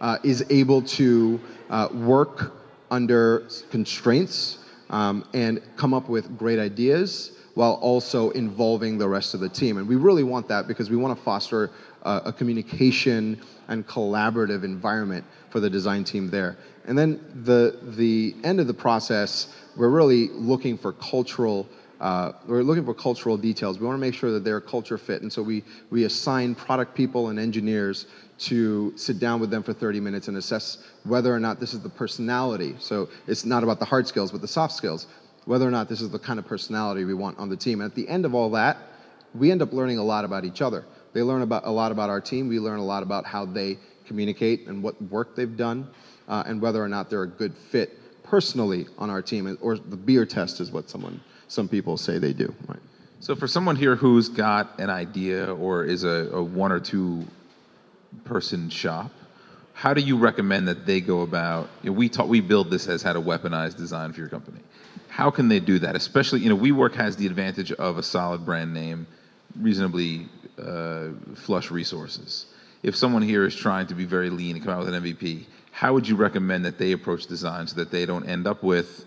C: uh, is able to uh, work under constraints um, and come up with great ideas while also involving the rest of the team. And we really want that because we want to foster uh, a communication and collaborative environment for the design team there. And then the, the end of the process, we're really looking for cultural uh, we're looking for cultural details. We want to make sure that they're culture fit, and so we we assign product people and engineers to sit down with them for 30 minutes and assess whether or not this is the personality. So it's not about the hard skills, but the soft skills. Whether or not this is the kind of personality we want on the team. And at the end of all that, we end up learning a lot about each other. They learn about a lot about our team. We learn a lot about how they communicate and what work they've done, uh, and whether or not they're a good fit personally on our team. Or the beer test is what someone, some people say they do. Right.
B: So for someone here who's got an idea or is a, a one or two person shop, how do you recommend that they go about? You know, we talk, we build this as how to weaponize design for your company. How can they do that? Especially, you know, WeWork has the advantage of a solid brand name, reasonably uh, flush resources. If someone here is trying to be very lean and come out with an MVP, how would you recommend that they approach design so that they don't end up with,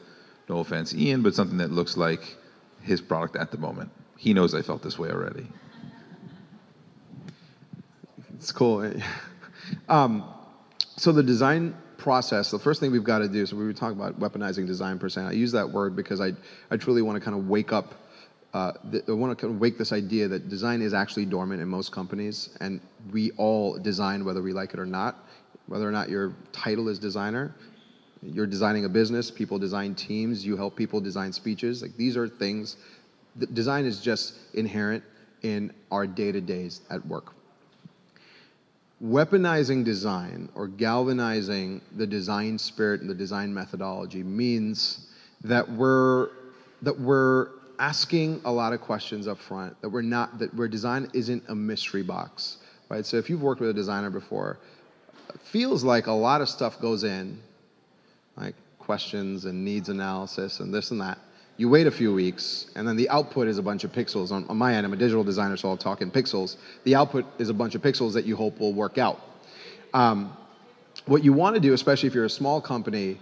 B: no offense, Ian, but something that looks like his product at the moment? He knows I felt this way already.
C: It's cool. um, so the design process, the first thing we've got to do, so we were talking about weaponizing design per se. I use that word because I, I truly want to kind of wake up, uh, the, I want to kind of wake this idea that design is actually dormant in most companies, and we all design whether we like it or not. Whether or not your title is designer, you're designing a business, people design teams, you help people design speeches. Like these are things, design is just inherent in our day to days at work weaponizing design or galvanizing the design spirit and the design methodology means that we're that we're asking a lot of questions up front that we're not that where design isn't a mystery box right? So if you've worked with a designer before feels like a lot of stuff goes in like questions and needs analysis and this and that you wait a few weeks, and then the output is a bunch of pixels. On, on, my end, I'm a digital designer, so I'll talk in pixels. The output is a bunch of pixels that you hope will work out. Um, what you want to do, especially if you're a small company,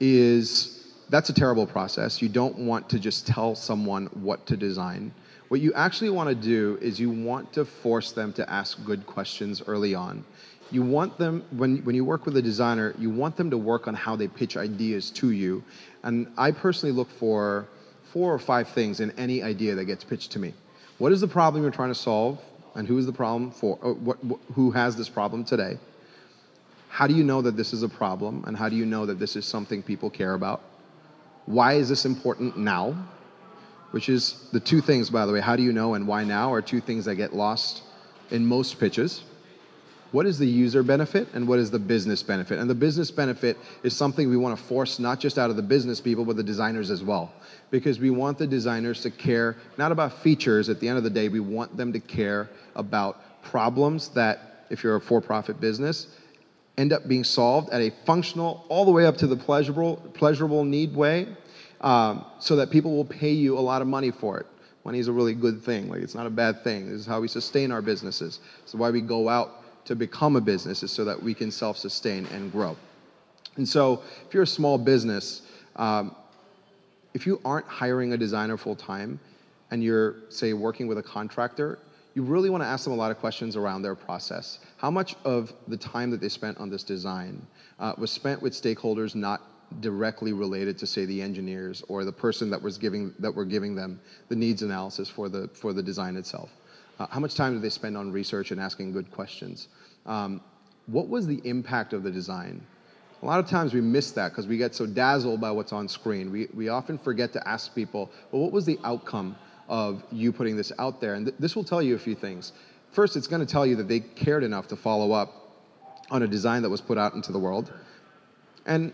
C: is that's a terrible process. You don't want to just tell someone what to design. What you actually want to do is you want to force them to ask good questions early on. You want them, when, when you work with a designer, you want them to work on how they pitch ideas to you. And I personally look for four or five things in any idea that gets pitched to me. What is the problem you're trying to solve? And who is the problem for? Uh, what, who has this problem today? How do you know that this is a problem? And how do you know that this is something people care about? Why is this important now? Which is the two things, by the way. How do you know and why now are two things that get lost in most pitches what is the user benefit and what is the business benefit? And the business benefit is something we want to force not just out of the business people, but the designers as well. Because we want the designers to care not about features at the end of the day, we want them to care about problems that, if you're a for profit business, end up being solved at a functional, all the way up to the pleasurable, pleasurable need way, um, so that people will pay you a lot of money for it. Money is a really good thing. Like it's not a bad thing. This is how we sustain our businesses. This is why we go out to become a business is so that we can self sustain and grow. And so, if you're a small business, um, if you aren't hiring a designer full time and you're, say, working with a contractor, you really want to ask them a lot of questions around their process. How much of the time that they spent on this design uh, was spent with stakeholders not directly related to, say, the engineers or the person that was giving that were giving them the needs analysis for the for the design itself? Uh, how much time do they spend on research and asking good questions? Um, what was the impact of the design? A lot of times we miss that because we get so dazzled by what's on screen. We, we often forget to ask people, well, what was the outcome of you putting this out there? And th- this will tell you a few things. First, it's going to tell you that they cared enough to follow up on a design that was put out into the world. And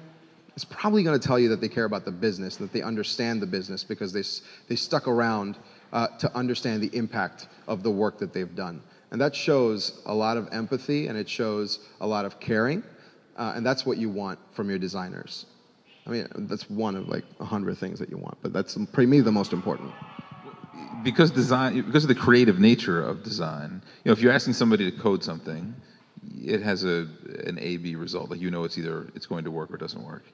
C: it's probably going to tell you that they care about the business, that they understand the business because they, they stuck around uh, to understand the impact of the work that they've done. And that shows a lot of empathy and it shows a lot of caring. Uh, and that's what you want from your designers. I mean, that's one of like a hundred things that you want, but that's for me the most important.
B: Because design, because of the creative nature of design, you know, if you're asking somebody to code something, it has a an A/B result. Like you know, it's either it's going to work or it doesn't work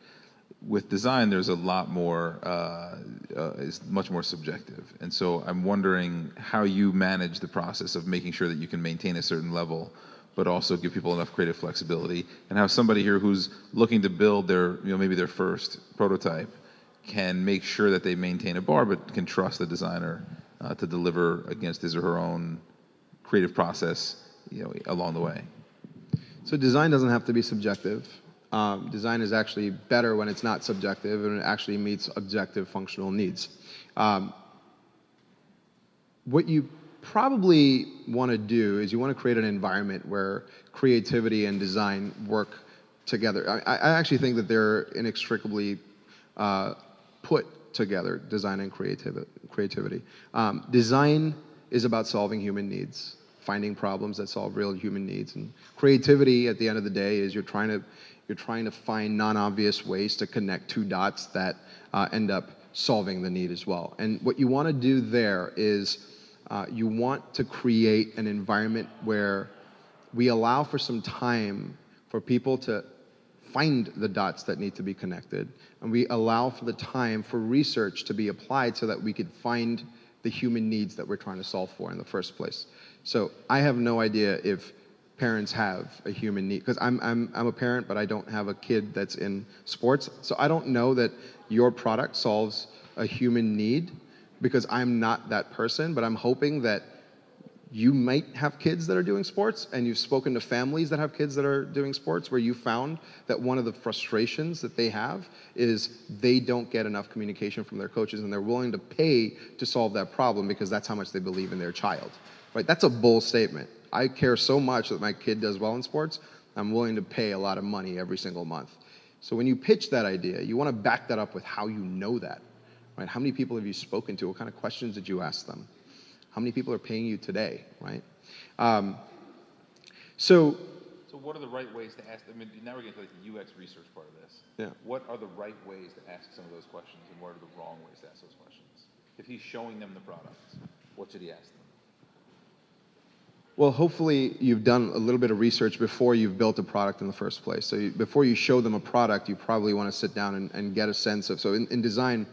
B: with design, there's a lot more, uh, uh, it's much more subjective. And so I'm wondering how you manage the process of making sure that you can maintain a certain level, but also give people enough creative flexibility, and how somebody here who's looking to build their, you know, maybe their first prototype can make sure that they maintain a bar, but can trust the designer uh, to deliver against his or her own creative process, you know, along the way.
C: So design doesn't have to be subjective. Um, design is actually better when it's not subjective and it actually meets objective functional needs. Um, what you probably want to do is you want to create an environment where creativity and design work together. I, I actually think that they're inextricably uh, put together, design and creativity. creativity. Um, design is about solving human needs, finding problems that solve real human needs. And creativity, at the end of the day, is you're trying to you're trying to find non-obvious ways to connect two dots that uh, end up solving the need as well. And what you want to do there is uh, you want to create an environment where we allow for some time for people to find the dots that need to be connected, and we allow for the time for research to be applied so that we could find the human needs that we're trying to solve for in the first place. So I have no idea if parents have a human need because I'm, I'm, I'm a parent but i don't have a kid that's in sports. So i don't know that your product solves a human need because i'm not that person but i'm hoping that you might have kids that are doing sports and you've spoken to families that have kids that are doing sports where you found that one of the frustrations that they have is they don't get enough communication from their coaches and they're willing to pay to solve that problem because that's how much they believe in their child. Right? That's a bold statement I care so much that my kid does well in sports, I'm willing to pay a lot of money every single month. So when you pitch that idea, you want to back that up with how you know that. Right? How many people have you spoken to? What kind of questions did you ask them? How many people are paying you today? Right? Um, so.
B: So what are the right ways to ask? I mean, now we're getting to like the UX research part of this.
C: Yeah.
B: What are the right ways to ask some of those questions, and what are the wrong ways to ask those questions? If he's showing them the product, what should he ask them?
C: Well, hopefully you've done a little bit of research before you've built a product in the first place. So you, before you show them a product, you probably want to sit down and, and, get a sense of. So in, in design,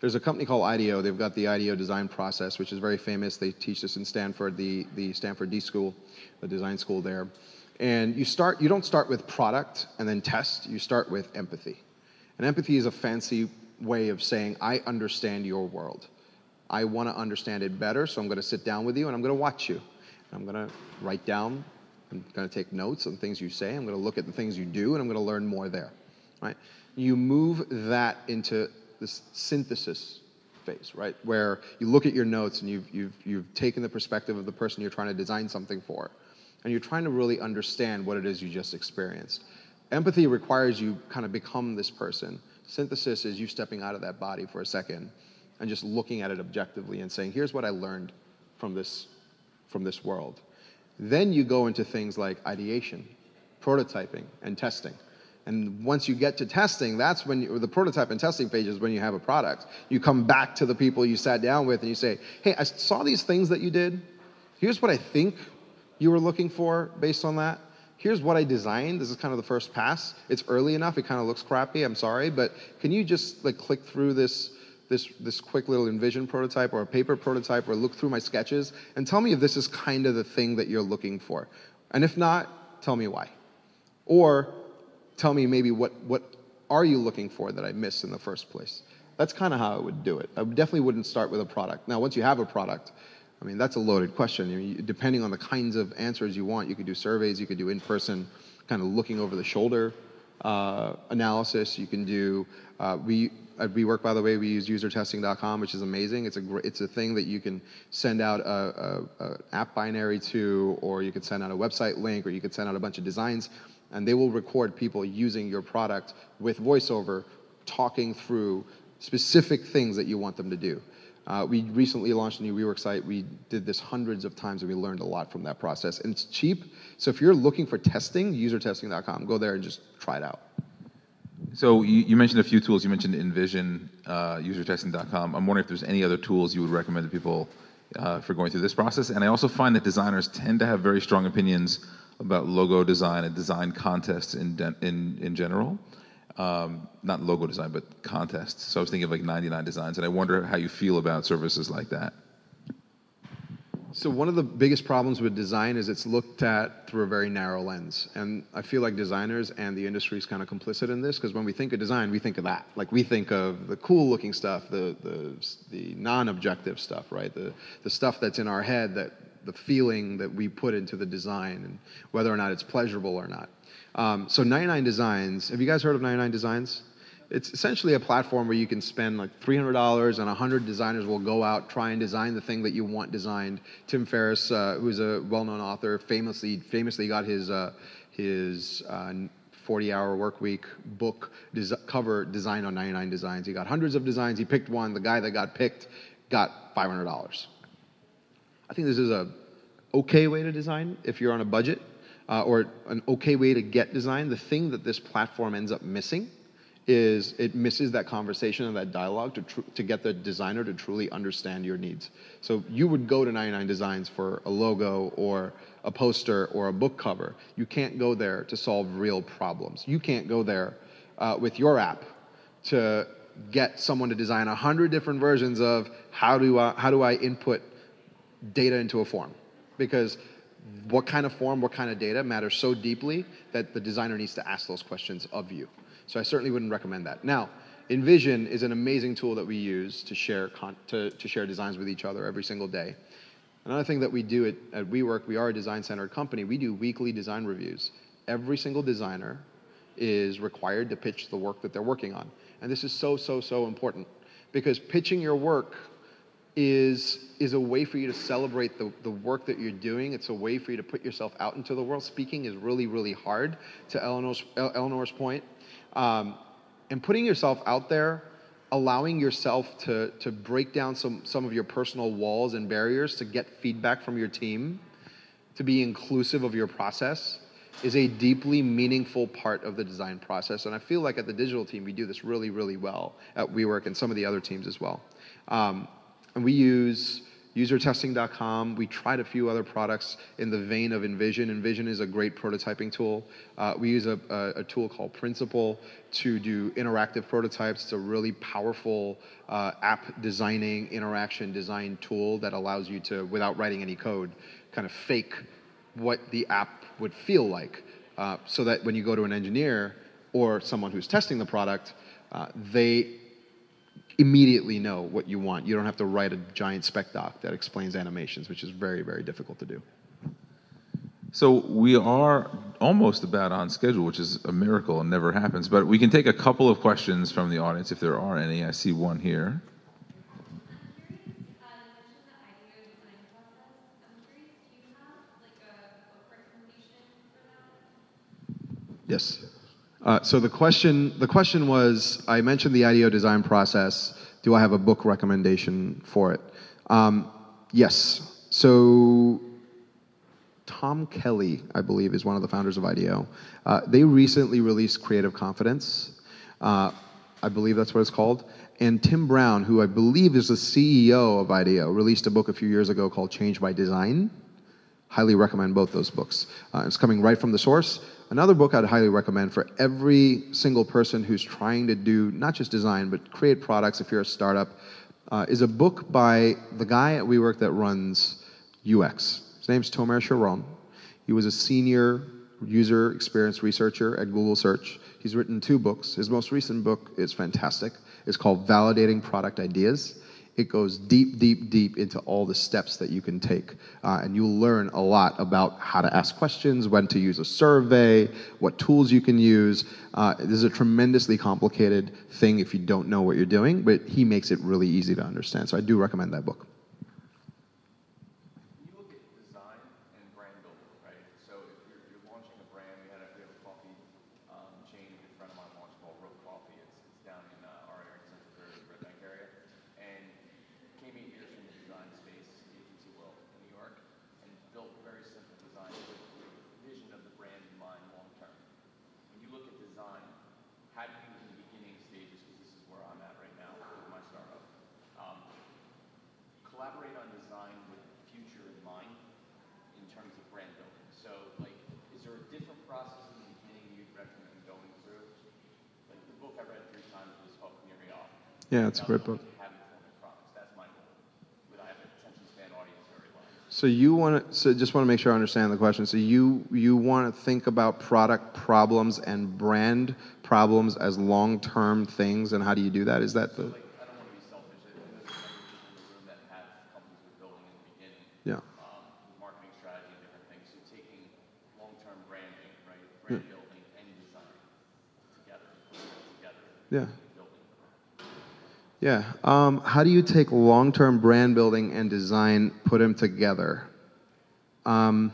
C: there's a company called IDEO. They've got the IDEO design process, which is very famous. They teach this in Stanford, the, the Stanford D School, the design school there. And you start, you don't start with product and then test, you start with empathy. And empathy is a fancy way of saying, I understand your world. I want to understand it better, so I'm going to sit down with you and I'm going to watch you. I'm going to write down, I'm going to take notes on things you say, I'm going to look at the things you do, and I'm going to learn more there. Right? You move that into this synthesis phase, right? Where you look at your notes and you've, you've, you've taken the perspective of the person you're trying to design something for, and you're trying to really understand what it is you just experienced. Empathy requires you kind of become this person. Synthesis is you stepping out of that body for a second and just looking at it objectively and saying, here's what I learned from this, from this world. Then you go into things like ideation, prototyping, and testing. And once you get to testing, that's when you, the prototype and testing phase is when you have a product. You come back to the people you sat down with and you say, hey, I saw these things that you did. Here's what I think you were looking for based on that. Here's what I designed. This is kind of the first pass. It's early enough. It kind of looks crappy. I'm sorry, but can you just like click through this this, this quick little InVision prototype or a paper prototype or look through my sketches and tell me if this is kind of the thing that you're looking for. And if not, tell me why. Or tell me maybe what, what are you looking for that I missed in the first place. That's kind of how I would do it. I definitely wouldn't start with a product. Now, once you have a product, I mean, that's a loaded question. Depending on the kinds of answers you want, you could do surveys, you could do in person, kind of looking over the shoulder uh, analysis. You can do, uh, we, at WeWork, by the way, we use usertesting.com, which is amazing. It's a it's a thing that you can send out a, a, a, app binary to, or you could send out a website link, or you could send out a bunch of designs, and they will record people using your product with voiceover, talking through specific things that you want them to do. Uh, we recently launched a new WeWork site. We did this hundreds of times, and we learned a lot from that process. And it's cheap, so if you're looking for testing, usertesting.com, go there and just try it out.
B: So you, you, mentioned a few tools. You mentioned InVision, uh, usertesting.com. I'm wondering if there's any other tools you would recommend to people uh, for going through this process. And I also find that designers tend to have very strong opinions about logo design and design contests in in in general. Um, not logo design, but contests. So I was thinking of like 99 Designs, and I wonder how you feel about services like that.
C: So one of the biggest problems with design is it's looked at through a very narrow lens, and I feel like designers and the industry is kind of complicit in this because when we think of design, we think of that. Like we think of the cool-looking stuff, the the the non-objective stuff, right? The the stuff that's in our head that the feeling that we put into the design and whether or not it's pleasurable or not. Um, so 99 Designs, have you guys heard of 99 Designs? It's essentially a platform where you can spend like $300 and 100 designers will go out try and design the thing that you want designed. Tim ferriss uh, who's a well-known author famously famously got his uh, his uh, 40 hour work week book des- cover designed on 99 designs. He got hundreds of designs. He picked one. The guy that got picked got $500 i think this is a okay way to design if you're on a budget uh, or an okay way to get design the thing that this platform ends up missing is it misses that conversation and that dialogue to, tr- to get the designer to truly understand your needs. So you would go to 99 Designs for a logo or a poster or a book cover. You can't go there to solve real problems. You can't go there uh, with your app to get someone to design a hundred different versions of how do I, how do I input data into a form because what kind of form, what kind of data matters so deeply that the designer needs to ask those questions of you. So I certainly wouldn't recommend that. Now, InVision is an amazing tool that we use to share, con- to, to share designs with each other every single day. Another thing that we do at, at WeWork, we are a design-centered company. We do weekly design reviews. Every single designer is required to pitch the work that they're working on. And this is so, so, so important because pitching your work is, is a way for you to celebrate the, the work that you're doing. It's a way for you to put yourself out into the world. Speaking is really, really hard, to Eleanor's, Eleanor's point. Um, and putting yourself out there, allowing yourself to, to break down some, some of your personal walls and barriers to get feedback from your team, to be inclusive of your process, is a deeply meaningful part of the design process. And I feel like at the digital team, we do this really, really well at WeWork and some of the other teams as well. Um, and we use usertesting.com. We tried a few other products in the vein of InVision. InVision is a great prototyping tool. Uh, we use a, a, a, tool called Principle to do interactive prototypes. It's a really powerful uh, app designing, interaction design tool that allows you to, without writing any code, kind of fake what the app would feel like. Uh, so that when you go to an engineer or someone who's testing the product, uh, they immediately know what you want. You don't have to write a giant spec doc that explains animations, which is very, very difficult to do.
B: So we are almost about on schedule, which is a miracle and never happens. But we can take a couple of questions from the audience if there are any. I see one here.
C: Yes. Uh, so the question, the question was, I mentioned the IDEO design process. Do I have a book recommendation for it? Um, yes. So Tom Kelley, I believe, is one of the founders of IDEO. Uh, they recently released Creative Confidence. Uh, I believe that's what it's called. And Tim Brown, who I believe is the CEO of IDEO, released a book a few years ago called Change by Design. Highly recommend both those books. Uh, it's coming right from the source. Another book I'd highly recommend for every single person who's trying to do not just design, but create products if you're a startup, uh, is a book by the guy at WeWork that runs UX. His name's Tomer Sharon. He was a senior user experience researcher at Google Search. He's written two books. His most recent book is fantastic. It's called Validating Product Ideas it goes deep, deep, deep into all the steps that you can take. Uh, and you'll learn a lot about how to ask questions, when to use a survey, what tools you can use. Uh, this is a tremendously complicated thing if you don't know what you're doing, but he makes it really easy to understand. So I do recommend that book. Yeah, it's a great book. So you want to, so just want to make sure I understand the question. So you you want to think about product problems and brand problems as long-term things, and how do you do that? Is that the? Yeah. Um,
D: marketing strategy and different things. So taking long-term branding, right, brand building and design together, together.
C: Yeah. Yeah. Um, how do you take long term brand building and design, put them together? Um,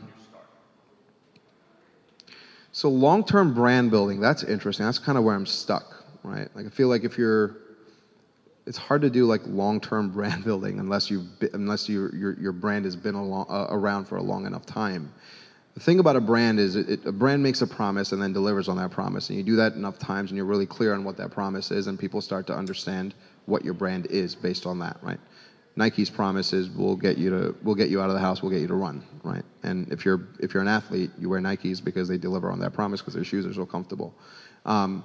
C: so, long term brand building, that's interesting. That's kind of where I'm stuck, right? Like, I feel like if you're, it's hard to do like long term brand building unless, you've unless you, your, your brand has been along, uh, around for a long enough time. The thing about a brand is it, it, a brand makes a promise and then delivers on that promise. And you do that enough times and you're really clear on what that promise is, and people start to understand what your brand is based on that, right? Nike's promise is we'll get you to we'll get you out of the house, we'll get you to run, right? And if you're if you're an athlete, you wear Nikes because they deliver on that promise because their shoes are so comfortable. Um,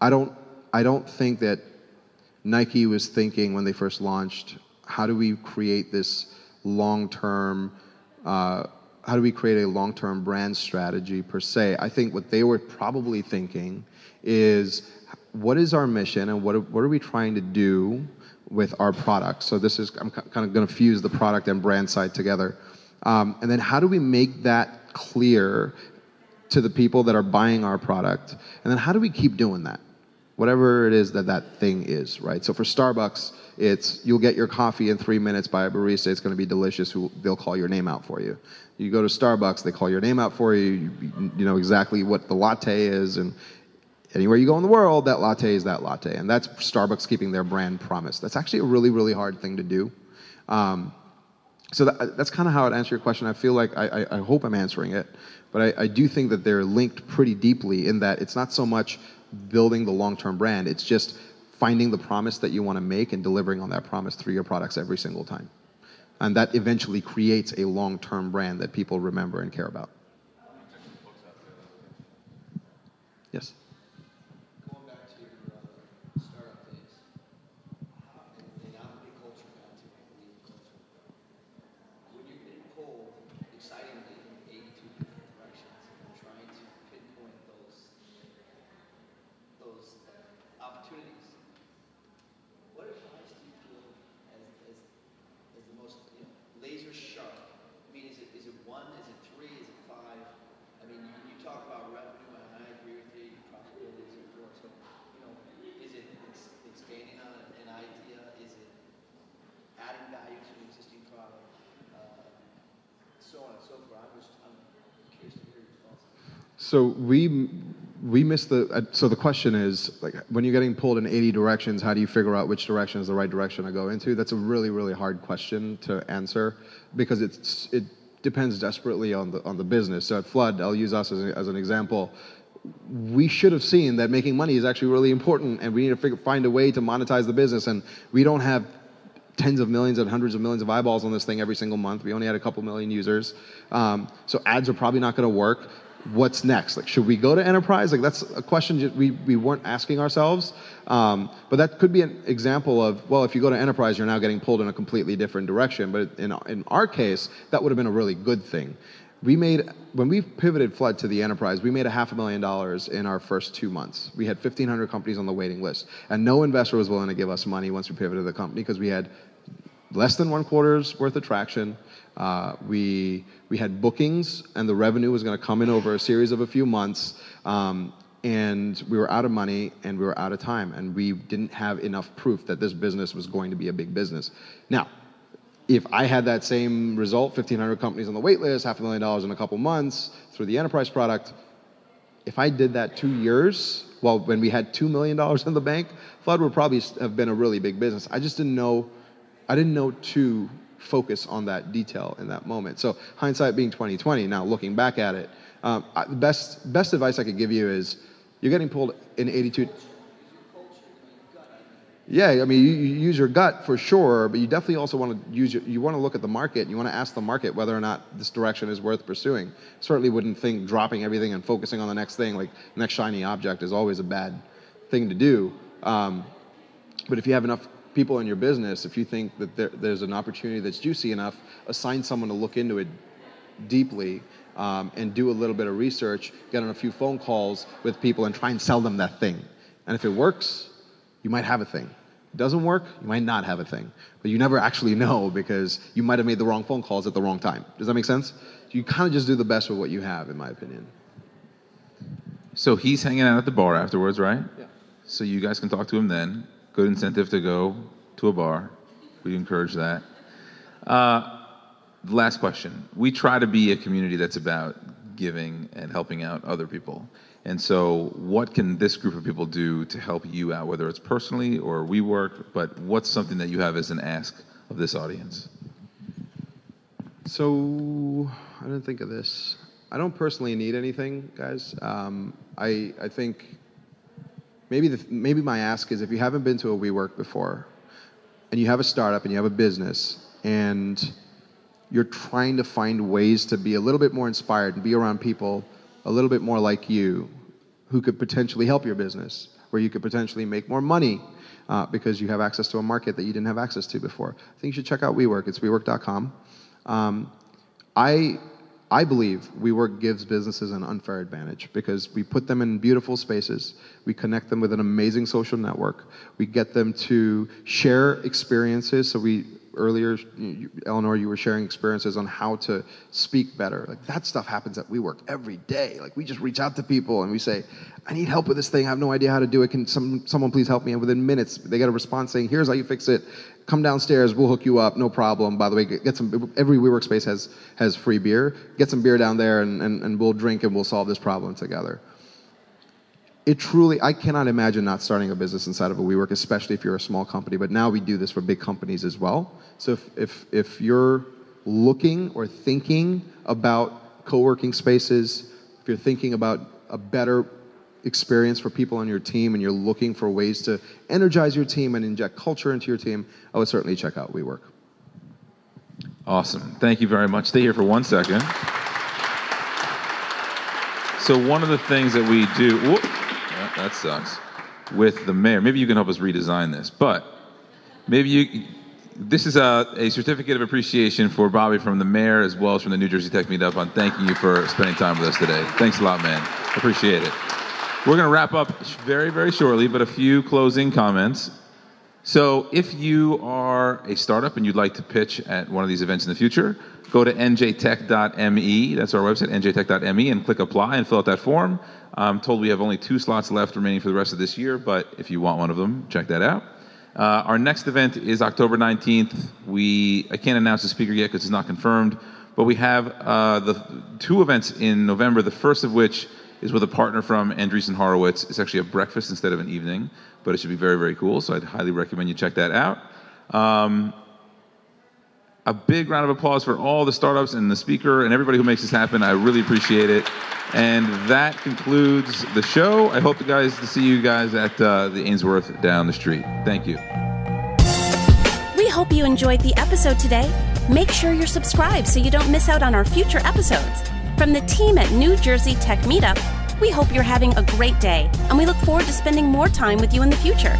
C: I don't I don't think that Nike was thinking when they first launched, how do we create this long term uh, how do we create a long term brand strategy per se? I think what they were probably thinking is what is our mission and what are, what are we trying to do with our product? So this is I'm kind of going to fuse the product and brand side together, um, and then how do we make that clear to the people that are buying our product, and then how do we keep doing that, whatever it is that that thing is, right? So for Starbucks, it's you'll get your coffee in three minutes by a barista. It's going to be delicious. Who they'll call your name out for you. You go to Starbucks, they call your name out for you. You, you know exactly what the latte is, and anywhere you go in the world, that latte is that latte. And that's Starbucks keeping their brand promise. That's actually a really, really hard thing to do. Um, so that, that's kind of how I'd answer your question. I feel like I, I, I hope I'm answering it, but I, I, do think that they're linked pretty deeply in that it's not so much building the long-term brand; it's just finding the promise that you want to make and delivering on that promise through your products every single time. and that eventually creates a long-term brand that people remember and care about. Yes.
E: Going back to your uh, startup days, how, and, and I'm a big culture guy too, I believe in culture. When you're getting pulled excitingly in 82 different directions and trying to pinpoint those those opportunities, what advice do you give as, as, as the most you know, laser sharp? I mean, is it is it one? Is it three? Is it five? I mean, you, you talk about revenue, and I agree with you. Profitability is important. So, you know, is it ex- expanding on an idea? Is it adding value to an existing product? Uh, so on and so forth. I'm just I'm curious to hear your thoughts.
C: So we we miss the. Uh, so the question is like when you're getting pulled in 80 directions, how do you figure out which direction is the right direction to go into? That's a really really hard question to answer because it's it depends desperately on the on the business. So at Flud, I'll use us as, a, as an example. We should have seen that making money is actually really important, and we need to figure, find a way to monetize the business. And we don't have tens of millions and hundreds of millions of eyeballs on this thing every single month. We only had a couple million users. Um, so ads are probably not going to work. What's next? Like, should we go to enterprise? Like, that's a question we, we weren't asking ourselves. Um, but that could be an example of, well, if you go to enterprise, you're now getting pulled in a completely different direction. But in, in our case, that would have been a really good thing. We made, when we pivoted Flud to the enterprise, we made a half a million dollars in our first two months. We had 1,500 companies on the waiting list. And no investor was willing to give us money once we pivoted the company because we had less than one quarter's worth of traction. Uh, we we had bookings, and the revenue was going to come in over a series of a few months. Um, and we were out of money, and we were out of time, and we didn't have enough proof that this business was going to be a big business. Now, if I had that same result, 1,500 companies on the wait list, half a million dollars in a couple months through the enterprise product, if I did that two years, well, when we had $2 million in the bank, Flud would probably have been a really big business. I just didn't know, I didn't know to focus on that detail in that moment. So hindsight being 2020, now looking back at it, um, I, the best, best advice I could give you is you're getting pulled in 82. Yeah, I mean, you, you use your gut for sure, but you definitely also want to use your, you want to look at the market. You want to ask the market whether or not this direction is worth pursuing. Certainly wouldn't think dropping everything and focusing on the next thing, like next shiny object, is always a bad thing to do. Um, but if you have enough people in your business, if you think that there, there's an opportunity that's juicy enough, assign someone to look into it deeply um, and do a little bit of research, get on a few phone calls with people, and try and sell them that thing. And if it works, you might have a thing. It doesn't work, you might not have a thing. But you never actually know because you might have made the wrong phone calls at the wrong time. Does that make sense? You kind of just do the best with what you have, in my opinion.
B: So he's hanging out at the bar afterwards, right?
C: Yeah.
B: So you guys can talk to him then. Good incentive to go to a bar. We encourage that. Uh, last question. We try to be a community that's about giving and helping out other people. And so, what can this group of people do to help you out, whether it's personally or we work? But what's something that you have as an ask of this audience?
C: So I didn't think of this. I don't personally need anything, guys. Um, I I think maybe the, maybe my ask is if you haven't been to a WeWork before, and you have a startup and you have a business and you're trying to find ways to be a little bit more inspired and be around people a little bit more like you who could potentially help your business, where you could potentially make more money uh, because you have access to a market that you didn't have access to before. I think you should check out WeWork. It's WeWork.com. Um, I I believe WeWork gives businesses an unfair advantage because we put them in beautiful spaces. We connect them with an amazing social network. We get them to share experiences. So we earlier, Eleanor, you were sharing experiences on how to speak better. Like that stuff happens at WeWork every day. Like we just reach out to people and we say, "I need help with this thing. I have no idea how to do it. Can some someone please help me?" And within minutes, they get a response saying, "Here's how you fix it. Come downstairs. We'll hook you up. No problem. By the way, get some. Every WeWork space has has free beer. Get some beer down there, and, and, and we'll drink and we'll solve this problem together." it truly i cannot imagine not starting a business inside of a WeWork, especially if you're a small company but now we do this for big companies as well so if if, if you're looking or thinking about co-working spaces if you're thinking about a better experience for people on your team and you're looking for ways to energize your team and inject culture into your team i would certainly check out WeWork
B: Awesome. Thank you very much. Stay here for one second. So one of the things that we do, whoop, that, sucks, with the mayor. Maybe you can help us redesign this, but maybe you. This is a, a certificate of appreciation for Bobby from the mayor as well as from the New Jersey Tech Meetup on thanking you for spending time with us today. Thanks a lot, man. Appreciate it. We're going to wrap up very, very shortly, but a few closing comments. So, if you are a startup and you'd like to pitch at one of these events in the future, go to njtech.me. That's our website, njtech.me, and click apply and fill out that form. I'm told we have only two slots left remaining for the rest of this year, but if you want one of them, check that out. Uh, our next event is October 19th. We I can't announce the speaker yet because it's not confirmed, but we have uh, the two events in November. The first of which is with a partner from Andreessen Horowitz. It's actually a breakfast instead of an evening, but it should be very very cool. So I'd highly recommend you check that out. Um, a big round of applause for all the startups and the speaker and everybody who makes this happen. I really appreciate it. And that concludes the show. I hope you guys to see you guys at uh, the Ainsworth down the street. Thank you.
A: We hope you enjoyed the episode today. Make sure you're subscribed so you don't miss out on our future episodes. From the team at New Jersey Tech Meetup, we hope you're having a great day and we look forward to spending more time with you in the future.